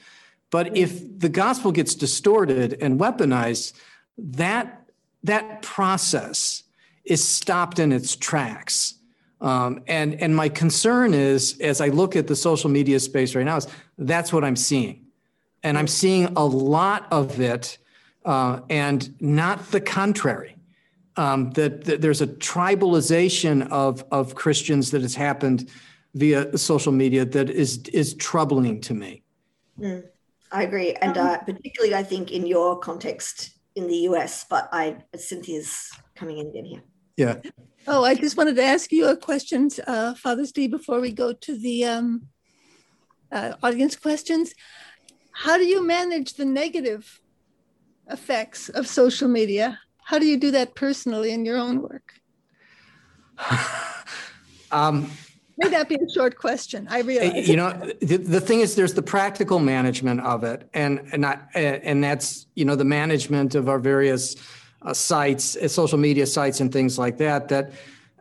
But if the gospel gets distorted and weaponized, that, that process is stopped in its tracks. Um, and and my concern is, as I look at the social media space right now, is that's what I'm seeing, and I'm seeing a lot of it, uh, and not the contrary. Um, that, that, there's a tribalization of of Christians that has happened via social media that is is troubling to me. Mm, I agree, and uh, particularly I think in your context in the US. But I Cynthia's coming in again here. Yeah. Oh, I just wanted to ask you a question, uh, Father Steve, before we go to the um, uh, audience questions. How do you manage the negative effects of social media? How do you do that personally in your own work? [laughs] um, May that be a short question. I realize. You know, the, the thing is, there's the practical management of it, and and I, and that's you know the management of our various uh, sites, uh, social media sites, and things like that. That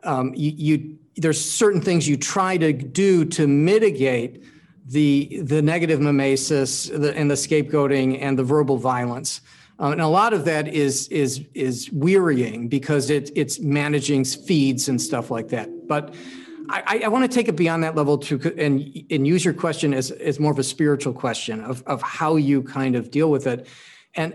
um, you, you there's certain things you try to do to mitigate the the negative mimesis and the scapegoating and the verbal violence. Um, and a lot of that is is is wearying because it, it's managing feeds and stuff like that. But I, I want to take it beyond that level to and and use your question as, as more of a spiritual question of, of how you kind of deal with it And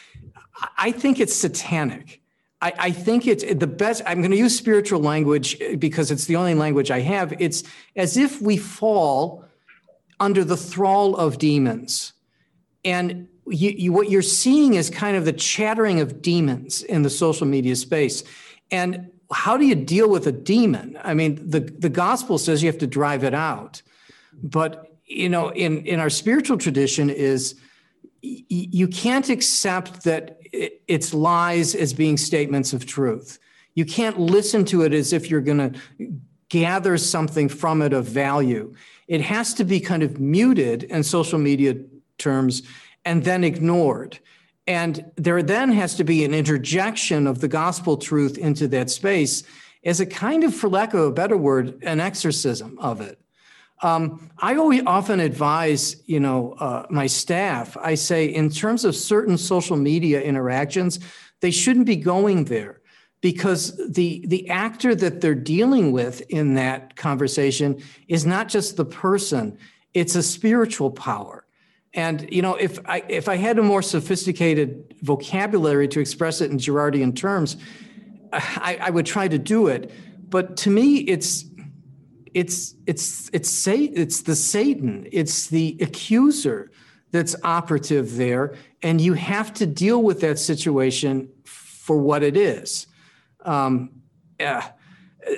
[laughs] I think it's satanic. I, I think it's the best. I'm going to use spiritual language because it's the only language I have. It's as if we fall under the thrall of demons. And you, you, what you're seeing is kind of the chattering of demons in the social media space. And how do you deal with a demon? I mean, the, the gospel says you have to drive it out. But, you know, in, in our spiritual tradition is you can't accept that it's lies as being statements of truth. You can't listen to it as if you're going to gather something from it of value. It has to be kind of muted in social media terms and then ignored. And there then has to be an interjection of the gospel truth into that space as a kind of, for lack of a better word, an exorcism of it. Um, I always often advise, you know, uh, my staff. I say, in terms of certain social media interactions, they shouldn't be going there because the the actor that they're dealing with in that conversation is not just the person; it's a spiritual power. And you know, if I if I had a more sophisticated vocabulary to express it in Girardian terms, I, I would try to do it. But to me, it's it's it's it's it's the Satan, it's the accuser that's operative there, and you have to deal with that situation for what it is. Um, yeah.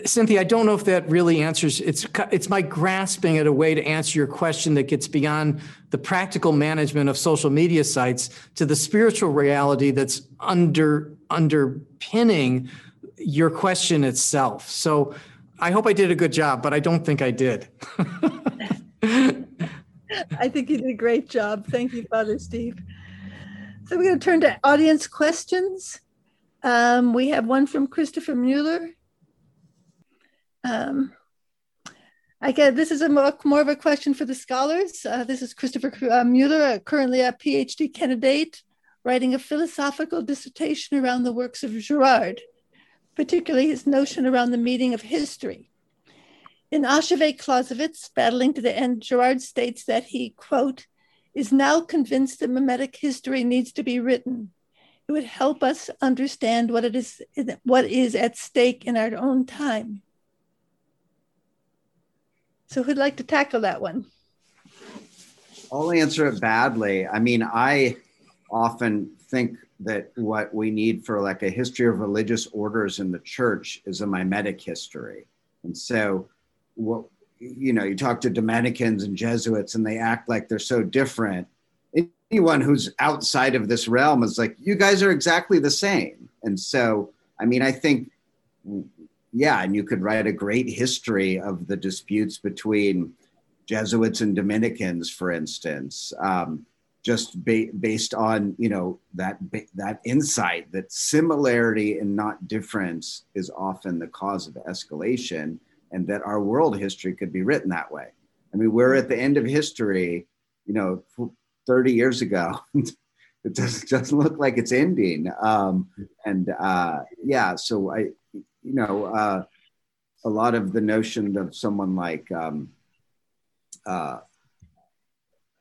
Cynthia, I don't know if that really answers. It's it's my grasping at a way to answer your question that gets beyond the practical management of social media sites to the spiritual reality that's under underpinning your question itself. So I hope I did a good job, but I don't think I did. [laughs] I think you did a great job. Thank you, Father Steve. So we're going to turn to audience questions. Um, we have one from Christopher Mueller. Um, I get this is a more, of a question for the scholars. Uh, this is Christopher uh, Mueller, currently a PhD candidate, writing a philosophical dissertation around the works of Girard particularly his notion around the meaning of history. In Achever Clausewitz, Battling to the End, Girard states that he, quote, is now convinced that mimetic history needs to be written. It would help us understand what it is what is at stake in our own time. So who'd like to tackle that one? I'll answer it badly. I mean, I often think that what we need for like a history of religious orders in the church is a mimetic history. And so what you know, you talk to Dominicans and Jesuits and they act like they're so different. Anyone who's outside of this realm is like, you guys are exactly the same. And so, I mean, I think, yeah, and you could write a great history of the disputes between Jesuits and Dominicans, for instance. Um, just ba- based on you know that that insight that similarity and not difference is often the cause of escalation and that our world history could be written that way i mean we're at the end of history you know 30 years ago [laughs] it doesn't, look like it's ending um, and uh, yeah so i you know uh, a lot of the notion of someone like um, uh,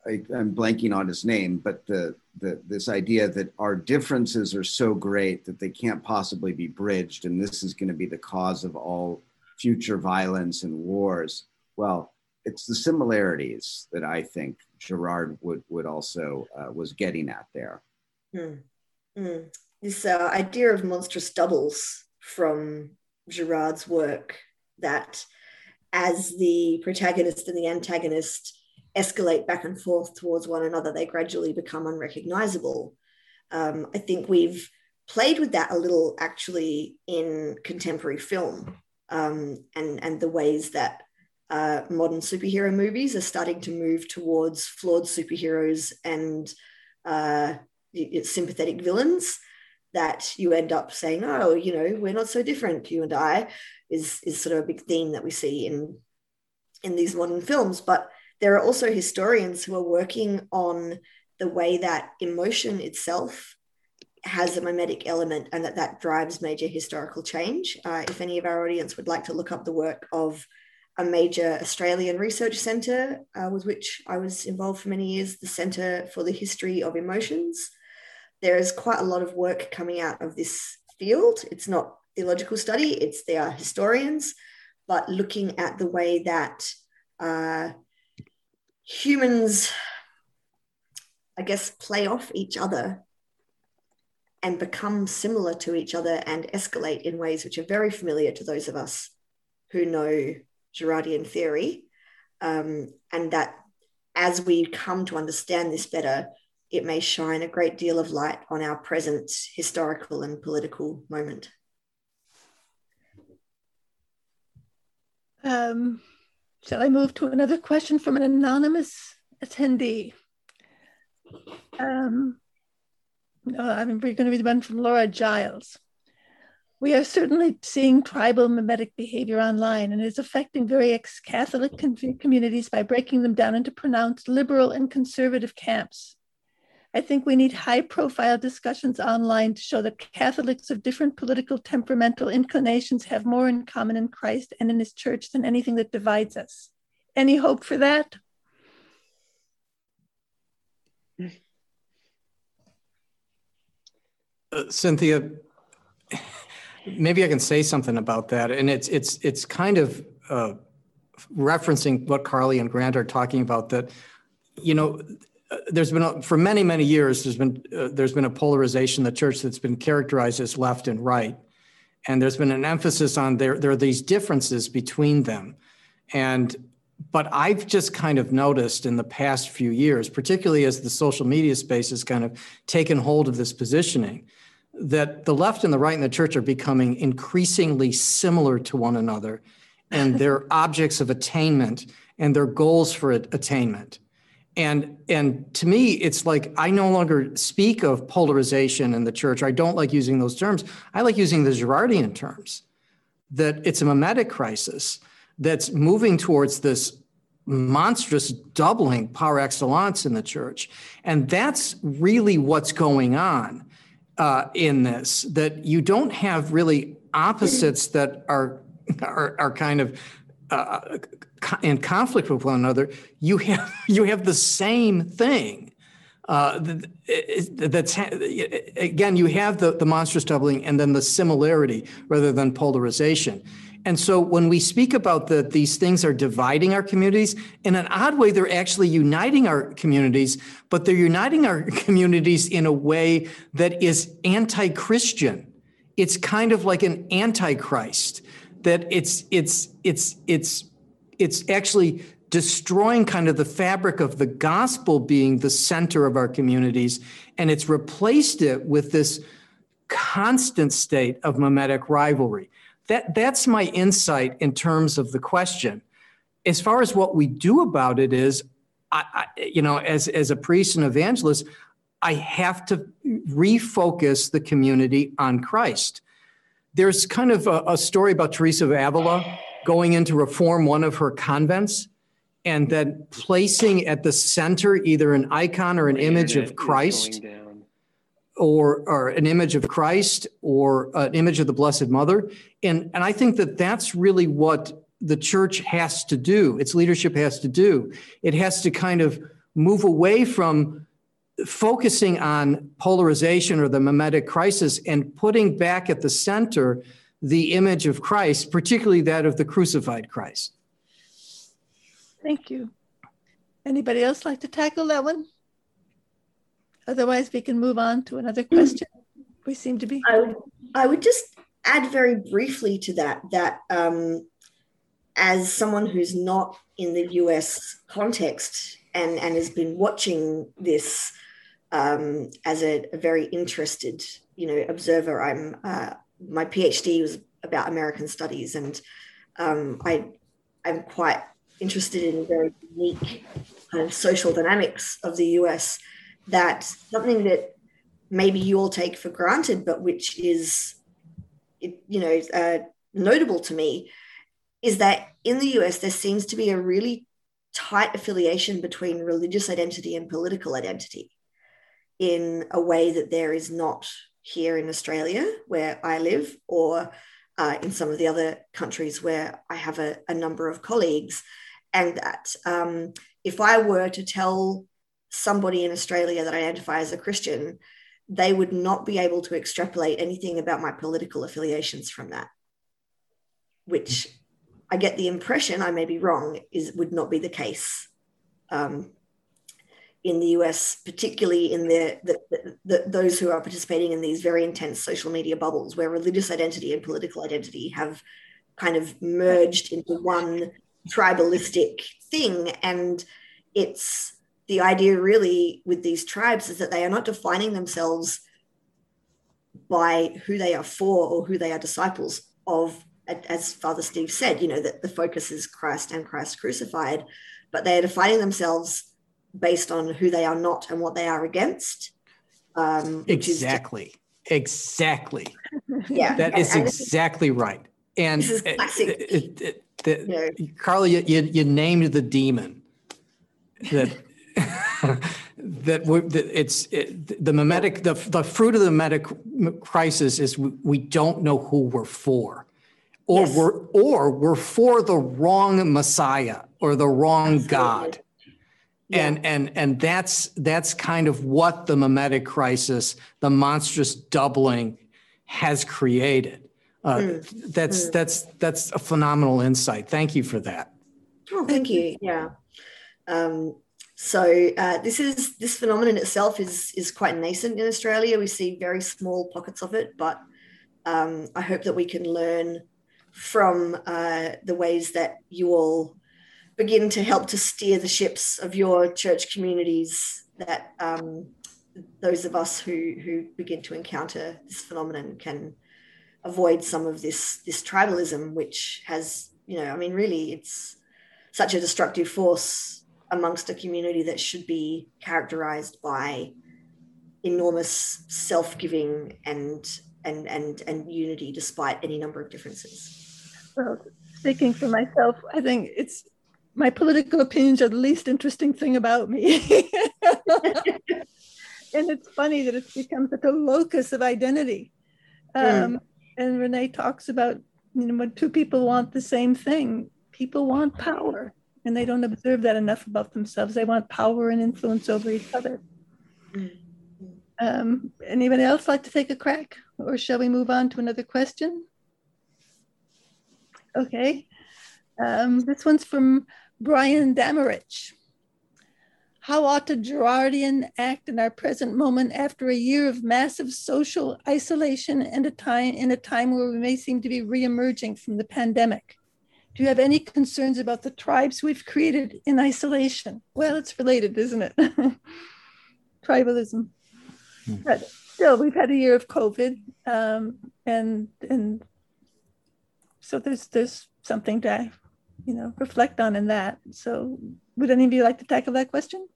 I, am blanking on his name, but the, the this idea that our differences are so great that they can't possibly be bridged, and this is going to be the cause of all future violence and wars. Well, it's the similarities that I think Girard would would also uh, was getting at there. Mm. Mm. This uh, idea of monstrous doubles from Girard's work that as the protagonist and the antagonist escalate back and forth towards one another, they gradually become unrecognizable. Um, I think we've played with that a little actually in contemporary film um, and, and the ways that uh, modern superhero movies are starting to move towards flawed superheroes and uh, sympathetic villains that you end up saying, oh, you know, we're not so different, you and I, is, is sort of a big theme that we see in, in these modern films. But there are also historians who are working on the way that emotion itself has a mimetic element and that that drives major historical change. Uh, if any of our audience would like to look up the work of a major Australian research centre uh, with which I was involved for many years, the Centre for the History of Emotions, there is quite a lot of work coming out of this field. It's not theological study, it's they are historians, but looking at the way that uh, humans, I guess, play off each other and become similar to each other and escalate in ways which are very familiar to those of us who know Girardian theory. Um, and that as we come to understand this better, it may shine a great deal of light on our present historical and political moment. Um, shall I move to another question from an anonymous attendee? Um, no, I mean, we're going to read one from Laura Giles. We are certainly seeing tribal mimetic behavior online and is affecting various Catholic communities by breaking them down into pronounced liberal and conservative camps. I think we need high profile discussions online to show that Catholics of different political temperamental inclinations have more in common in Christ and in his church than anything that divides us. Any hope for that? Uh, Cynthia, maybe I can say something about that. And it's it's it's kind of uh, referencing what Carly and Grant are talking about. That you know, uh, there's been a, for many many years there's been uh, there's been a polarization in the church that's been characterized as left and right, and there's been an emphasis on there there are these differences between them, and but I've just kind of noticed in the past few years, particularly as the social media space has kind of taken hold of this positioning, that the left and the right in the church are becoming increasingly similar to one another and [laughs] their objects of attainment and their goals for attainment. And and to me it's like i no longer speak of polarization in the church. I don't like using those terms. I like using the girardian terms that it's a mimetic crisis that's moving towards this monstrous doubling par excellence in the church. And that's really what's going on uh, in this that you don't have really opposites that are are, are kind of uh, in conflict with one another. You have [laughs] you have the same thing. Uh, that's again, you have the, the monstrous doubling and then the similarity rather than polarization. And so when we speak about that these things are dividing our communities, in an odd way, they're actually uniting our communities, but they're uniting our [laughs] communities in a way that is anti-Christian. It's kind of like an antichrist, that it's it's it's it's it's actually destroying kind of the fabric of the gospel being the center of our communities, and it's replaced it with this constant state of mimetic rivalry that that's my insight in terms of the question. As far as what we do about it is, I, I, you know, as as a priest and evangelist, I have to refocus the community on Christ. There's kind of a, a story about Teresa of Avila going in to reform one of her convents and then placing at the center either an icon or an image of Christ or, or an image of Christ or uh, an image of the Blessed Mother. And, and I think that that's really what the church has to do, its leadership has to do. It has to kind of move away from focusing on polarization or the mimetic crisis and putting back at the center the image of Christ, particularly that of the crucified Christ. Thank you. Anybody else like to tackle that one? Otherwise, we can move on to another question. We seem to be. I would, I would just add very briefly to that that um, as someone who's not in the US context and, and has been watching this um, as a, a, very interested, you know, observer, I'm uh, my PhD was about American studies, and um, I I'm quite interested in very unique kind of social dynamics of the US that something that maybe you all take for granted, but which is, you know, uh, notable to me, is that in the US there seems to be a really tight affiliation between religious identity and political identity in a way that there is not here in Australia, where I live, or uh, in some of the other countries where I have a, a number of colleagues. And that um, if I were to tell somebody in Australia that identifies as a Christian they would not be able to extrapolate anything about my political affiliations from that, which I get the impression, I may be wrong, is would not be the case um, in the US, particularly in the, the, the, the, those who are participating in these very intense social media bubbles where religious identity and political identity have kind of merged into one tribalistic thing. And it's the idea really with these tribes is that they are not defining themselves by who they are for or who they are disciples of as father steve said you know that the focus is christ and christ crucified but they are defining themselves based on who they are not and what they are against um, exactly. Exactly. [laughs] Yeah. That and, is and exactly is, right. And this is classic. It, it, it, the, carly you, you named the demon that [laughs] that, that it's it, the mimetic the, the fruit of the mimetic crisis is we, we don't know who we're for or yes. we're or we're for the wrong messiah or the wrong Absolutely. god yeah. and and and that's that's kind of what the mimetic crisis the monstrous doubling has created uh, mm. that's mm. that's that's a phenomenal insight thank you for that oh thank you yeah um, so uh, this is this phenomenon itself is is quite nascent in Australia. We see very small pockets of it, but um, I hope that we can learn from uh, the ways that you all begin to help to steer the ships of your church communities. That um, those of us who who begin to encounter this phenomenon can avoid some of this this tribalism, which has you know, I mean, really, it's such a destructive force amongst a community that should be characterized by enormous self-giving and and and and unity despite any number of differences. Well speaking for myself i think it's my political opinions are the least interesting thing about me. [laughs] And it's funny that it's become such a locus of identity. Um, mm. and René talks about you know when two people want the same thing people want power and they don't observe that enough about themselves. They want power and influence over each other. Um, anybody else like to take a crack, or shall we move on to another question? Okay, um, this one's from Brian Damerich. How ought a Girardian act in our present moment after a year of massive social isolation and a time in a time where we may seem to be re-emerging from the pandemic? Do you have any concerns about the tribes we've created in isolation? Well, it's related, isn't it? [laughs] Tribalism. Hmm. But still, we've had a year of COVID, um, and and so there's there's something to you know reflect on in that. So, would any of you like to tackle that question?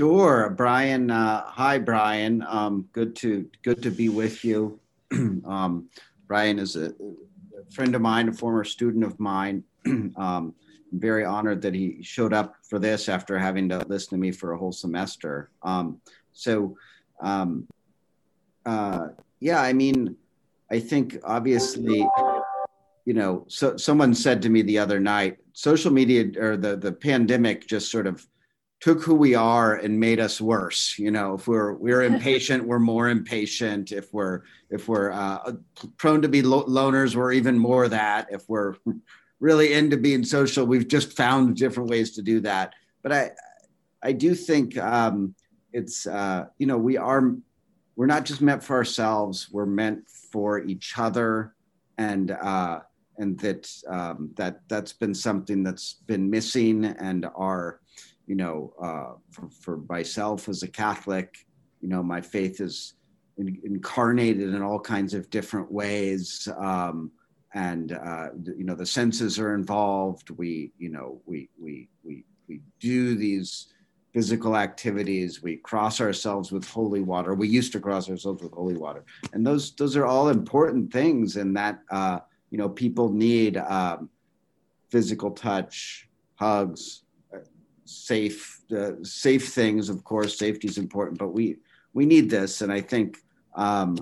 Sure, Brian. Uh, hi, Brian. Um, good to good to be with you. [clears throat] um, Brian is a friend of mine, a former student of mine. [clears throat] um, very honored that he showed up for this after having to listen to me for a whole semester. Um, so, um, uh, yeah, I mean, I think obviously, you know, so someone said to me the other night, social media or the the pandemic just sort of took who we are and made us worse you know if we're we're [laughs] impatient we're more impatient. If we're if we're uh, prone to be lo- loners we're even more that. If we're really into being social we've just found different ways to do that. But i i do think um, it's uh, you know we are we're not just meant for ourselves we're meant for each other. And uh, and that um, that that's been something that's been missing and our you know, uh, for, for myself as a Catholic, you know, my faith is in, incarnated in all kinds of different ways. Um, and, uh, you know, the senses are involved. We, you know, we, we, we, we do these physical activities. We cross ourselves with holy water. We used to cross ourselves with holy water. And those, those are all important things and that, uh, you know, people need um, physical touch, hugs, safe safe things of course safety is important but we we need this and i think um,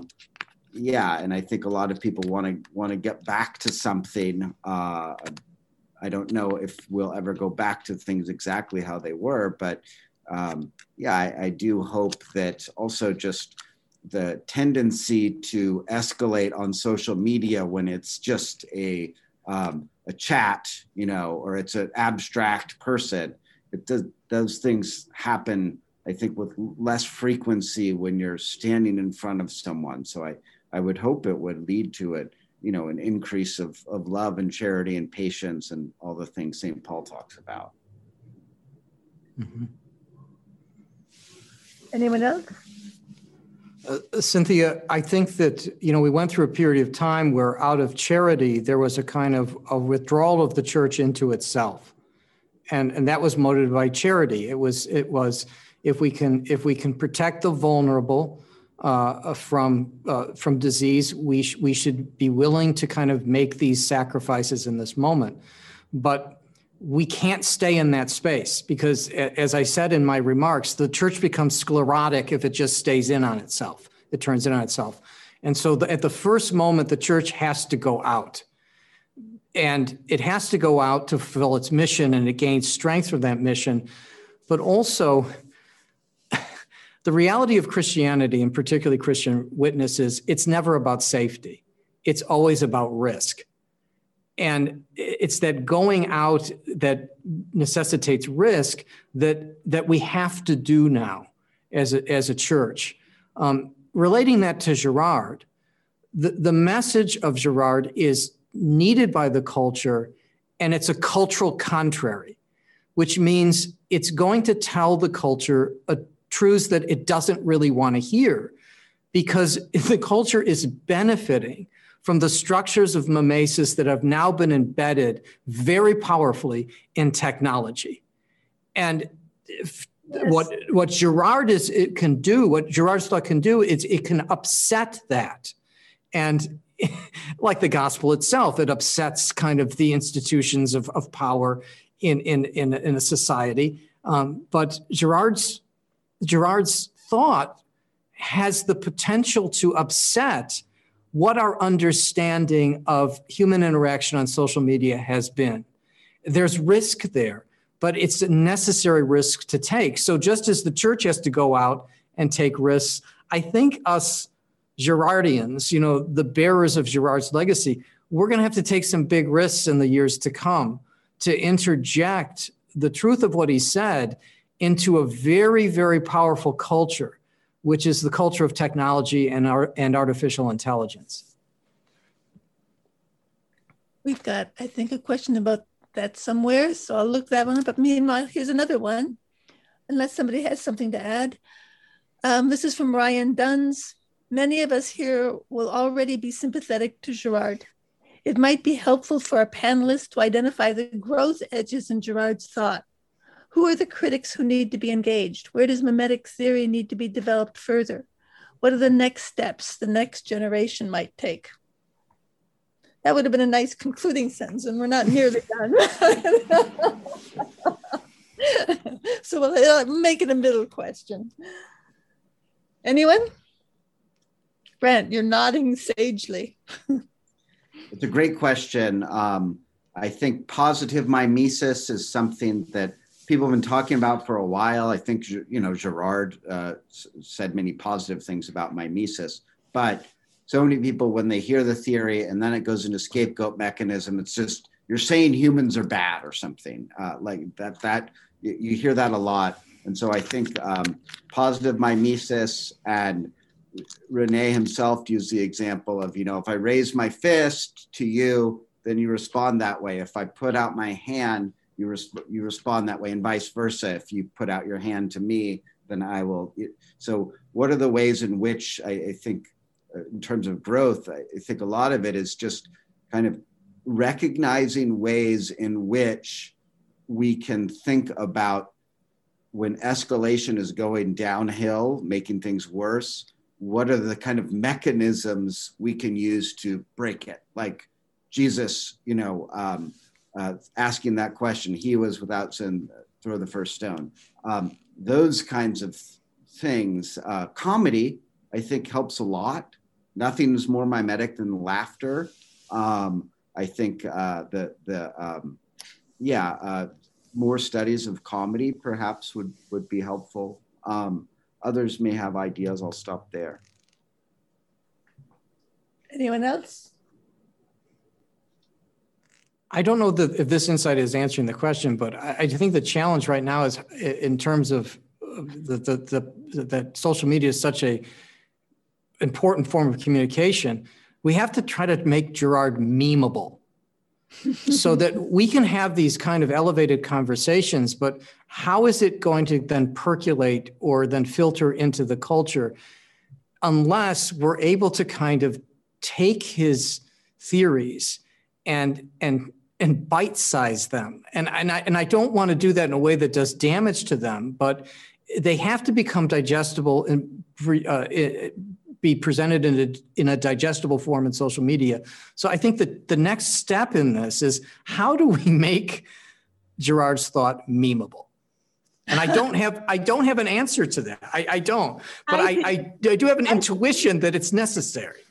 yeah and i think a lot of people want to want to get back to something uh, i don't know if we'll ever go back to things exactly how they were but um, yeah I, I do hope that also just the tendency to escalate on social media when it's just a um, a chat, you know, or it's an abstract person. It does, those things happen, I think, with less frequency when you're standing in front of someone. So I, I would hope it would lead to it, you know, an increase of, of love and charity and patience and all the things St. Paul talks about. Mm-hmm. Anyone else? Uh, Cynthia, I think that, you know, we went through a period of time where out of charity, there was a kind of a withdrawal of the church into itself. And, and that was motivated by charity. It was, it was, if we can, if we can protect the vulnerable uh, from, uh, from disease, we, sh- we should be willing to kind of make these sacrifices in this moment. But we can't stay in that space because, as I said in my remarks, the church becomes sclerotic if it just stays in on itself. It turns in on itself. And so, the, at the first moment, the church has to go out. And it has to go out to fulfill its mission and it gains strength from that mission. But also, [laughs] the reality of Christianity, and particularly Christian witnesses, it's never about safety, it's always about risk. And it's that going out that necessitates risk that that we have to do now as a, as a church. Um, relating that to girard the, the message of girard is needed by the culture and it's a cultural contrary which means it's going to tell the culture a truth that it doesn't really want to hear because [laughs] the culture is benefiting from the structures of mimesis that have now been embedded very powerfully in technology. And yes. what what Girard is it can do, what Girard's thought can do is it can upset that. And [laughs] like the gospel itself, it upsets kind of the institutions of, of power in, in, in, in a society. Um, but Gerard's, Girard's thought has the potential to upset what our understanding of human interaction on social media has been. There's risk there, but it's a necessary risk to take. So, just as the church has to go out and take risks, I think us Girardians, you know, the bearers of Girard's legacy, we're going to have to take some big risks in the years to come to interject the truth of what he said into a very, very powerful culture which is the culture of technology and, art, and artificial intelligence. We've got, I think, a question about that somewhere, so I'll look that one up. But meanwhile, here's another one, unless somebody has something to add. Um, this is from Ryan Duns. Many of us here will already be sympathetic to Girard. It might be helpful for our panelists to identify the growth edges in Girard's thought. Who are the critics who need to be engaged? Where does mimetic theory need to be developed further? What are the next steps the next generation might take? That would have been a nice concluding sentence, and we're not nearly done. [laughs] so we'll uh, make it a middle question. Anyone? Brent, you're nodding sagely. [laughs] it's a great question. Um, I think positive mimesis is something that people have been talking about for a while. I think you know Girard uh, said many positive things about mimesis, but so many people when they hear the theory and then it goes into scapegoat mechanism, it's just you're saying humans are bad or something uh, like that. That you hear that a lot, and so I think um, positive mimesis and Rene himself used the example of you know if I raise my fist to you, then you respond that way. If I put out my hand you, you respond that way and vice versa if you put out your hand to me then i will so what are the ways in which i, I think uh, in terms of growth I, I think a lot of it is just kind of recognizing ways in which we can think about when escalation is going downhill making things worse what are the kind of mechanisms we can use to break it like jesus you know um, uh, asking that question. He was without sin, throw the first stone. Um, those kinds of things. Uh, comedy, I think, helps a lot. Nothing is more mimetic than laughter. Um, I think uh, the the um, yeah uh, more studies of comedy perhaps would would be helpful. Um, others may have ideas. I'll stop there. Anyone else? I don't know that if this insight is answering the question, but I, I think the challenge right now is in terms of the, the, the, that social media is such a important form of communication. We have to try to make Girard memeable so that [laughs] we can have these kind of elevated conversations, but how is it going to then percolate or then filter into the culture unless we're able to kind of take his theories and and and bite size them? And and I, and I don't want to do that in a way that does damage to them but they have to become digestible and uh, be presented in a, in a digestible form in social media so i think that the next step in this is how do we [laughs] make Girard's thought memeable and i don't have i don't have an answer to that i, I don't but I, I, I do have an intuition that it's necessary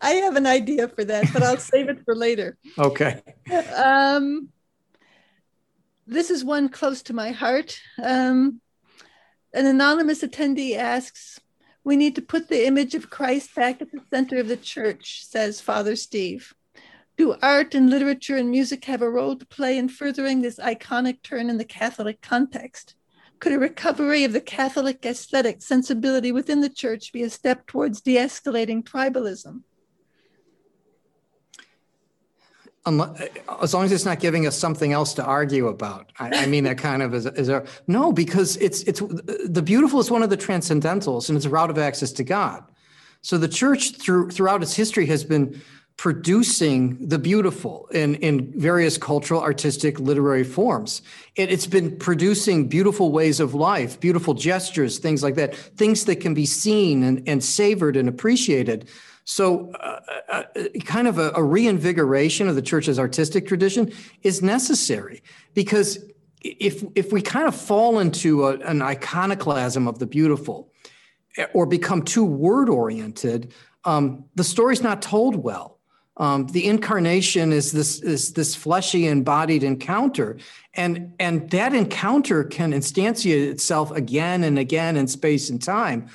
I have an idea for that, but I'll save it for later. [laughs] Okay. Um, this is one close to my heart. Um, an anonymous attendee asks, We need to put the image of Christ back at the center of the church, says Father Steve. Do art and literature and music have a role to play in furthering this iconic turn in the Catholic context? Could a recovery of the Catholic aesthetic sensibility within the church be a step towards de escalating tribalism? Uh, as long as it's not giving us something else to argue about. I, I mean that kind of is, is a no, because it's it's uh, the beautiful is one of the transcendentals, and it's a route of access to God. So the church through throughout its history has been producing the beautiful in, in various cultural, artistic, literary forms. It, it's been producing beautiful ways of life, beautiful gestures, things like that, things that can be seen and, and savored and appreciated. So, uh, uh, uh, kind of a, a reinvigoration of the church's artistic tradition is necessary because if if we kind of fall into a, an iconoclasm of the beautiful eh, or become too word oriented, um, the story's not told well. Um, the incarnation is this is this fleshy embodied encounter, and and that encounter can instantiate itself again and again in space and time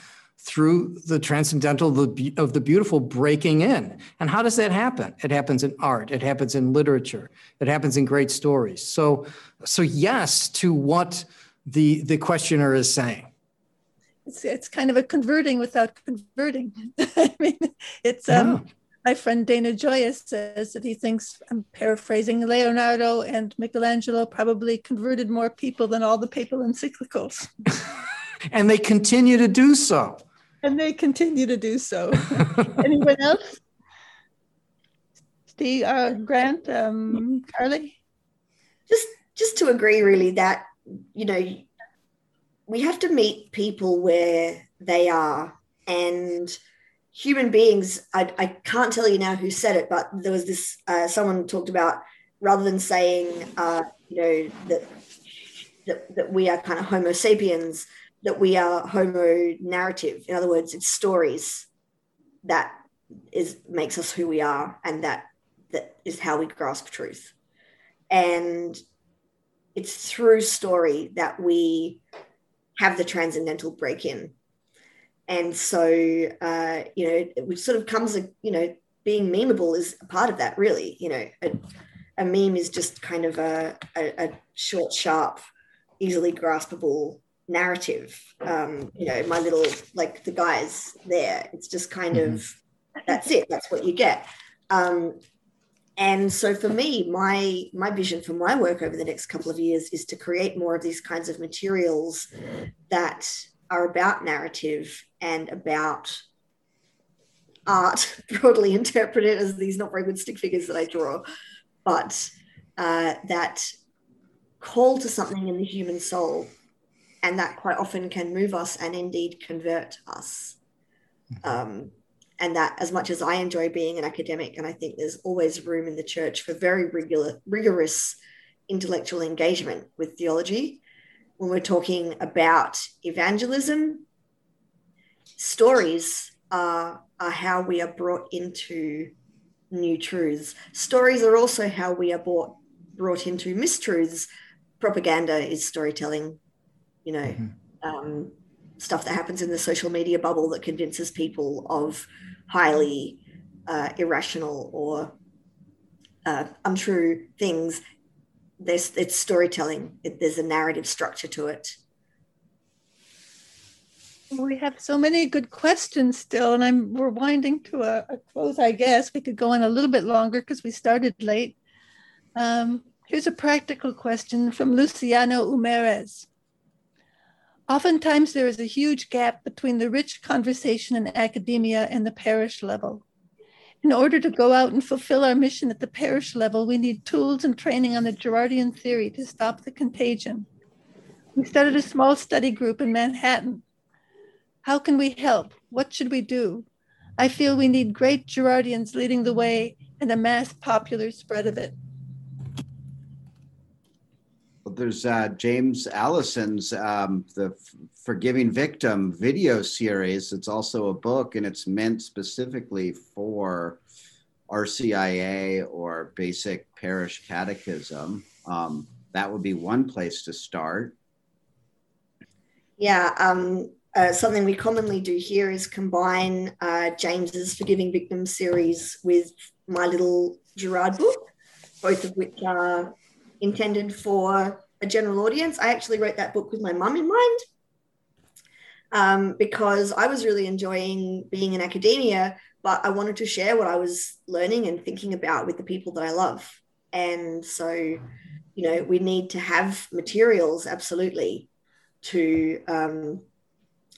through the transcendental of the beautiful breaking in. And how does that happen? It happens in art, it happens in literature, it happens in great stories. So, so yes to what the, the questioner is saying. It's, it's kind of a converting without converting. [laughs] I mean, it's um, yeah. my friend Dana Gioia says that he thinks I'm paraphrasing Leonardo and Michelangelo probably converted more people than all the papal encyclicals. [laughs] and they continue to do so and they continue to do so. [laughs] Anyone else? Steve, uh, Grant, um, Carly? Just, just to agree, really, that you know, we have to meet people where they are, and human beings. I, I can't tell you now who said it, but there was this. Uh, someone talked about rather than saying, uh, you know, that, that that we are kind of Homo sapiens that we are homo narrative in other words it's stories that is makes us who we are and that that is how we grasp truth. And it's through story that we have the transcendental break in and so uh, you know which sort of comes a, you know being memeable is a part of that really. You know a, a meme is just kind of a, a, a short sharp easily graspable narrative. Um, you know, my little like the guys there. It's just kind mm-hmm. of that's it. That's what you get. Um, and so for me, my my vision for my work over the next couple of years is to create more of these kinds of materials that are about narrative and about art, [laughs] broadly interpreted as these not very good stick figures that I draw, but uh, that call to something in the human soul and that quite often can move us and indeed convert us. Mm-hmm. Um, and that, as much as I enjoy being an academic, and I think there's always room in the church for very regular, rigorous intellectual engagement with theology, when we're talking about evangelism, stories are, are how we are brought into new truths. Stories are also how we are brought, brought into mistruths. Propaganda is storytelling you know, mm-hmm. um, stuff that happens in the social media bubble that convinces people of highly uh, irrational or uh, untrue things. There's it's storytelling. It, there's a narrative structure to it. We have so many good questions still, and I'm we're winding to a, a close. I guess we could go on a little bit longer because we started late. Um, here's a practical question from Luciano Umeres. Oftentimes, there is a huge gap between the rich conversation in academia and the parish level. In order to go out and fulfill our mission at the parish level, we need tools and training on the Girardian theory to stop the contagion. We started a small study group in Manhattan. How can we help? What should we do? I feel we need great Girardians leading the way and a mass popular spread of it. There's uh, James Alison's um, the Forgiving Victim video series. It's also a book, and it's meant specifically for RCIA or Basic Parish Catechism. Um, that would be one place to start. Yeah, um, uh, something we commonly do here is combine uh, James's Forgiving Victim series with my little Girard book, both of which are intended for a general audience. I actually wrote that book with my mum in mind um, because I was really enjoying being in academia, but I wanted to share what I was learning and thinking about with the people that I love. And so, you know, we need to have materials absolutely to um,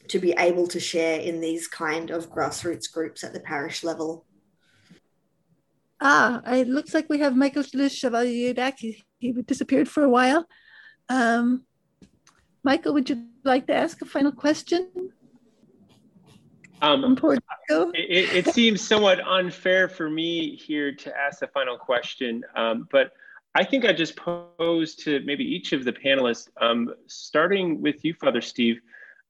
to be able to share in these kind of grassroots groups at the parish level. Ah, it looks like we have Michael Chevalier back. He, he disappeared for a while. Um, Michael, would you like to ask a final question? Um, it, it, seems somewhat unfair for me here to ask the final question, um, but I think I just pose to maybe each of the panelists, um, starting with you, Father Steve.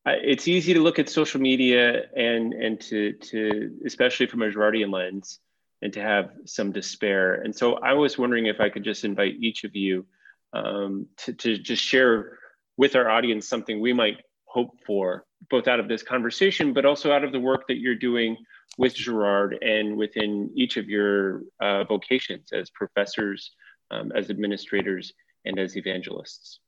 Uh, it's easy to look at social media and and to to especially from a Girardian lens, and to have some despair. And so I was wondering if I could just invite each of you um, to, to just share with our audience something we might hope for, both out of this conversation, but also out of the work that you're doing with Girard and within each of your uh, vocations as professors, um, as administrators, and as evangelists.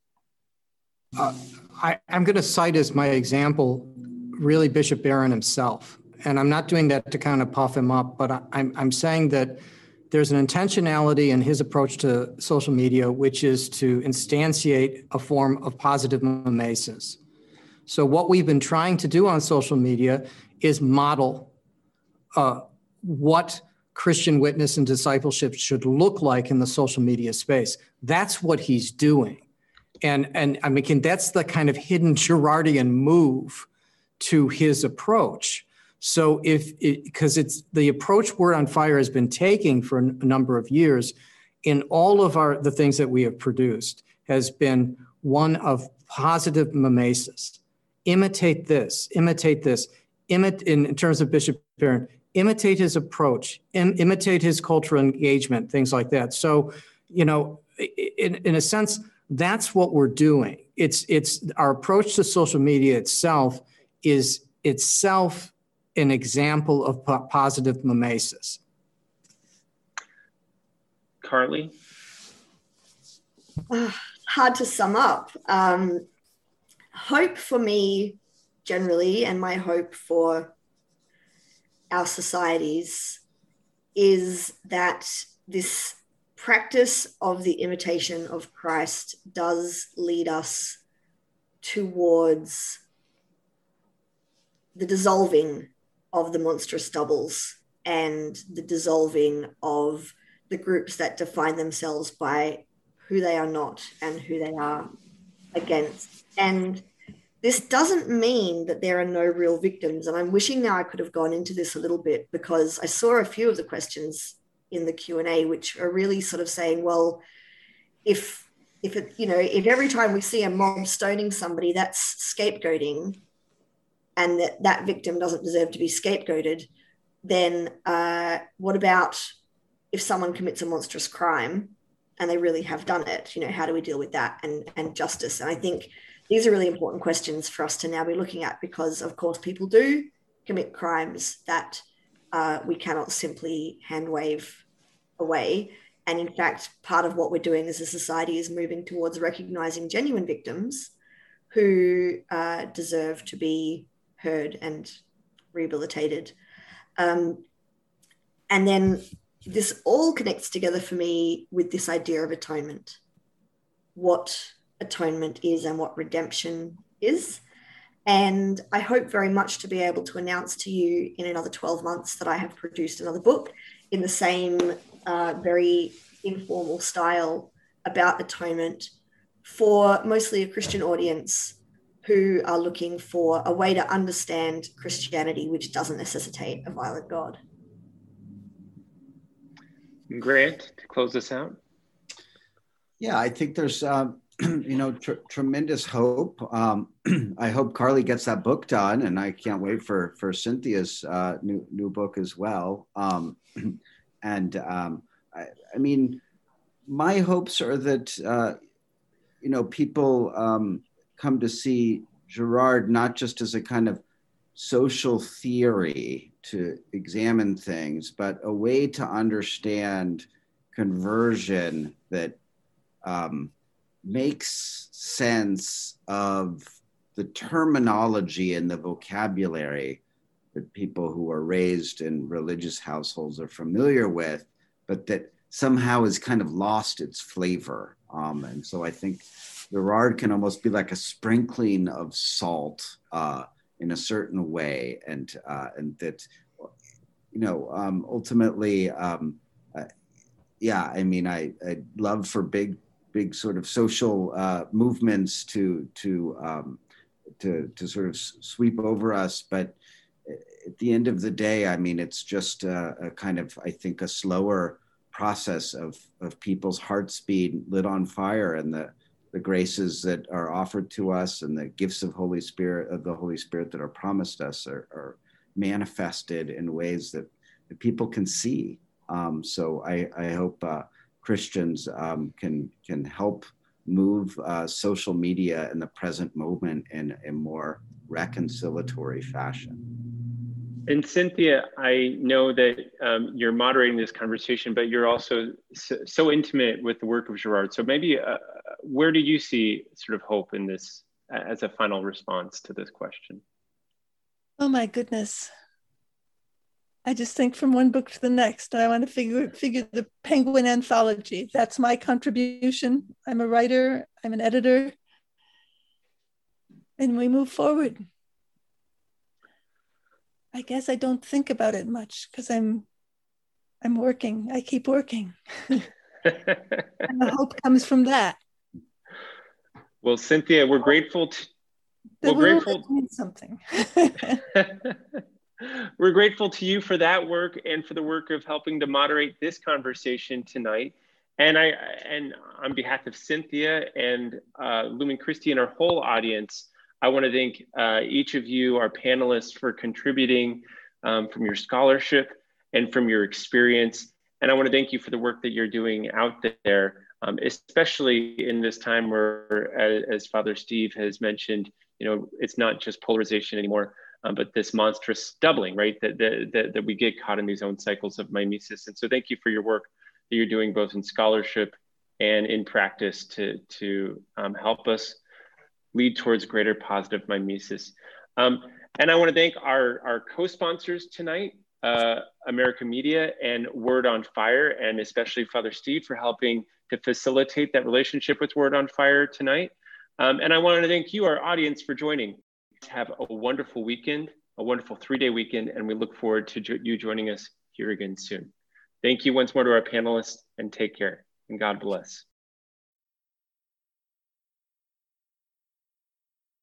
Uh, I, am going to cite as my example really Bishop Barron himself. And I'm not doing that to kind of puff him up, but I, I'm, I'm saying that there's an intentionality in his approach to social media, which is to instantiate a form of positive mimesis. So, what we've been trying to do on social media is model uh, what Christian witness and discipleship should look like in the social media space. That's what he's doing. And, and I mean, that's the kind of hidden Girardian move to his approach. So if because it, it's the approach Word on Fire has been taking for a number of years in all of our the things that we have produced has been one of positive mimesis. Imitate this, imitate this, imitate in, in terms of Bishop Barron, imitate his approach, Im, imitate his cultural engagement, things like that. So, you know, in, in a sense, that's what we're doing. It's it's our approach to social media itself is itself an example of po- positive mimesis? Carly? Uh, [sighs] hard to sum up. Um, hope for me, generally, and my hope for our societies is that this practice of the imitation of Christ does lead us towards the dissolving of the monstrous doubles and the dissolving of the groups that define themselves by who they are not and who they are against. And this doesn't mean that there are no real victims. And I'm wishing now I could have gone into this a little bit because I saw a few of the questions in the Q&A which are really sort of saying, well, if if it, you know, if every time we see a mob stoning somebody, that's scapegoating, and that that victim doesn't deserve to be scapegoated, then uh, what about if someone commits a monstrous crime and they really have done it? You know, how do we deal with that and and justice? And I think these are really important questions for us to now be looking at because, of course, people do commit crimes that uh, we cannot simply hand wave away. And in fact, part of what we're doing as a society is moving towards recognizing genuine victims who uh, deserve to be heard and rehabilitated. Um, and then this all connects together for me with this idea of atonement what atonement is and what redemption is. And I hope very much to be able to announce to you in another 12 months that I have produced another book in the same uh, very informal style about atonement for mostly a Christian audience who are looking for a way to understand Christianity which doesn't necessitate a violent God. Grant, to close this out. Yeah, I think there's, uh, [clears throat] you know, tr- tremendous hope. Um, [clears throat] I hope Carly gets that book done, and I can't wait for for Cynthia's uh, new new book as well. Um, [clears throat] and um, I, I, mean, my hopes are that uh, you know people um, come to see Girard not just as a kind of social theory to examine things, but a way to understand conversion that um, makes sense of the terminology and the vocabulary that people who are raised in religious households are familiar with, but that somehow has kind of lost its flavor. Um, and so I think Girard can almost be like a sprinkling of salt uh, in a certain way, and uh, and that you know um, ultimately, um, uh, yeah. I mean, I I love for big big sort of social uh, movements to to um, to to sort of sweep over us, but at the end of the day, I mean, it's just a, a kind of I think a slower process of of people's hearts being lit on fire and the the graces that are offered to us and the gifts of Holy Spirit of the Holy Spirit that are promised us are, are manifested in ways that, that people can see. Um, so I, I hope uh, Christians um, can can help move uh, social media in the present moment in a more reconciliatory fashion. And Cynthia, I know that um, you're moderating this conversation, but you're also so, so, intimate with the work of Girard. So maybe uh, where do you see sort of hope in this as a final response to this question? Oh my goodness. I just think from one book to the next. I want to figure figure the Penguin anthology. That's my contribution. I'm a writer. I'm an editor, and we move forward. I guess I don't think about it much because I'm I'm working. I keep working, [laughs] and the hope comes from that. Well, Cynthia, we're grateful. To, we're grateful. Means something. [laughs] We're grateful to you for that work and for the work of helping to moderate this conversation tonight. And I and on behalf of Cynthia and uh, Lumen Christi and our whole audience, I want to thank uh, each of you, our panelists, for contributing um, from your scholarship and from your experience. And I want to thank you for the work that you're doing out there, um, especially in this time where, as, as Father Steve has mentioned, you know, it's not just polarization anymore um, but this monstrous doubling, right? That, that, that that we get caught in these own cycles of mimesis. And so thank you for your work that you're doing both in scholarship and in practice to, to um, help us lead towards greater positive mimesis. Um, and I wanna thank our, our co-sponsors tonight, uh, America Media and Word on Fire, and especially Father Steve for helping to facilitate that relationship with Word on Fire tonight. Um, and I want to thank you, our audience, for joining. Have a wonderful weekend, a wonderful three day weekend, and we look forward to jo you joining us here again soon. Thank you once more to our panelists and take care and God bless.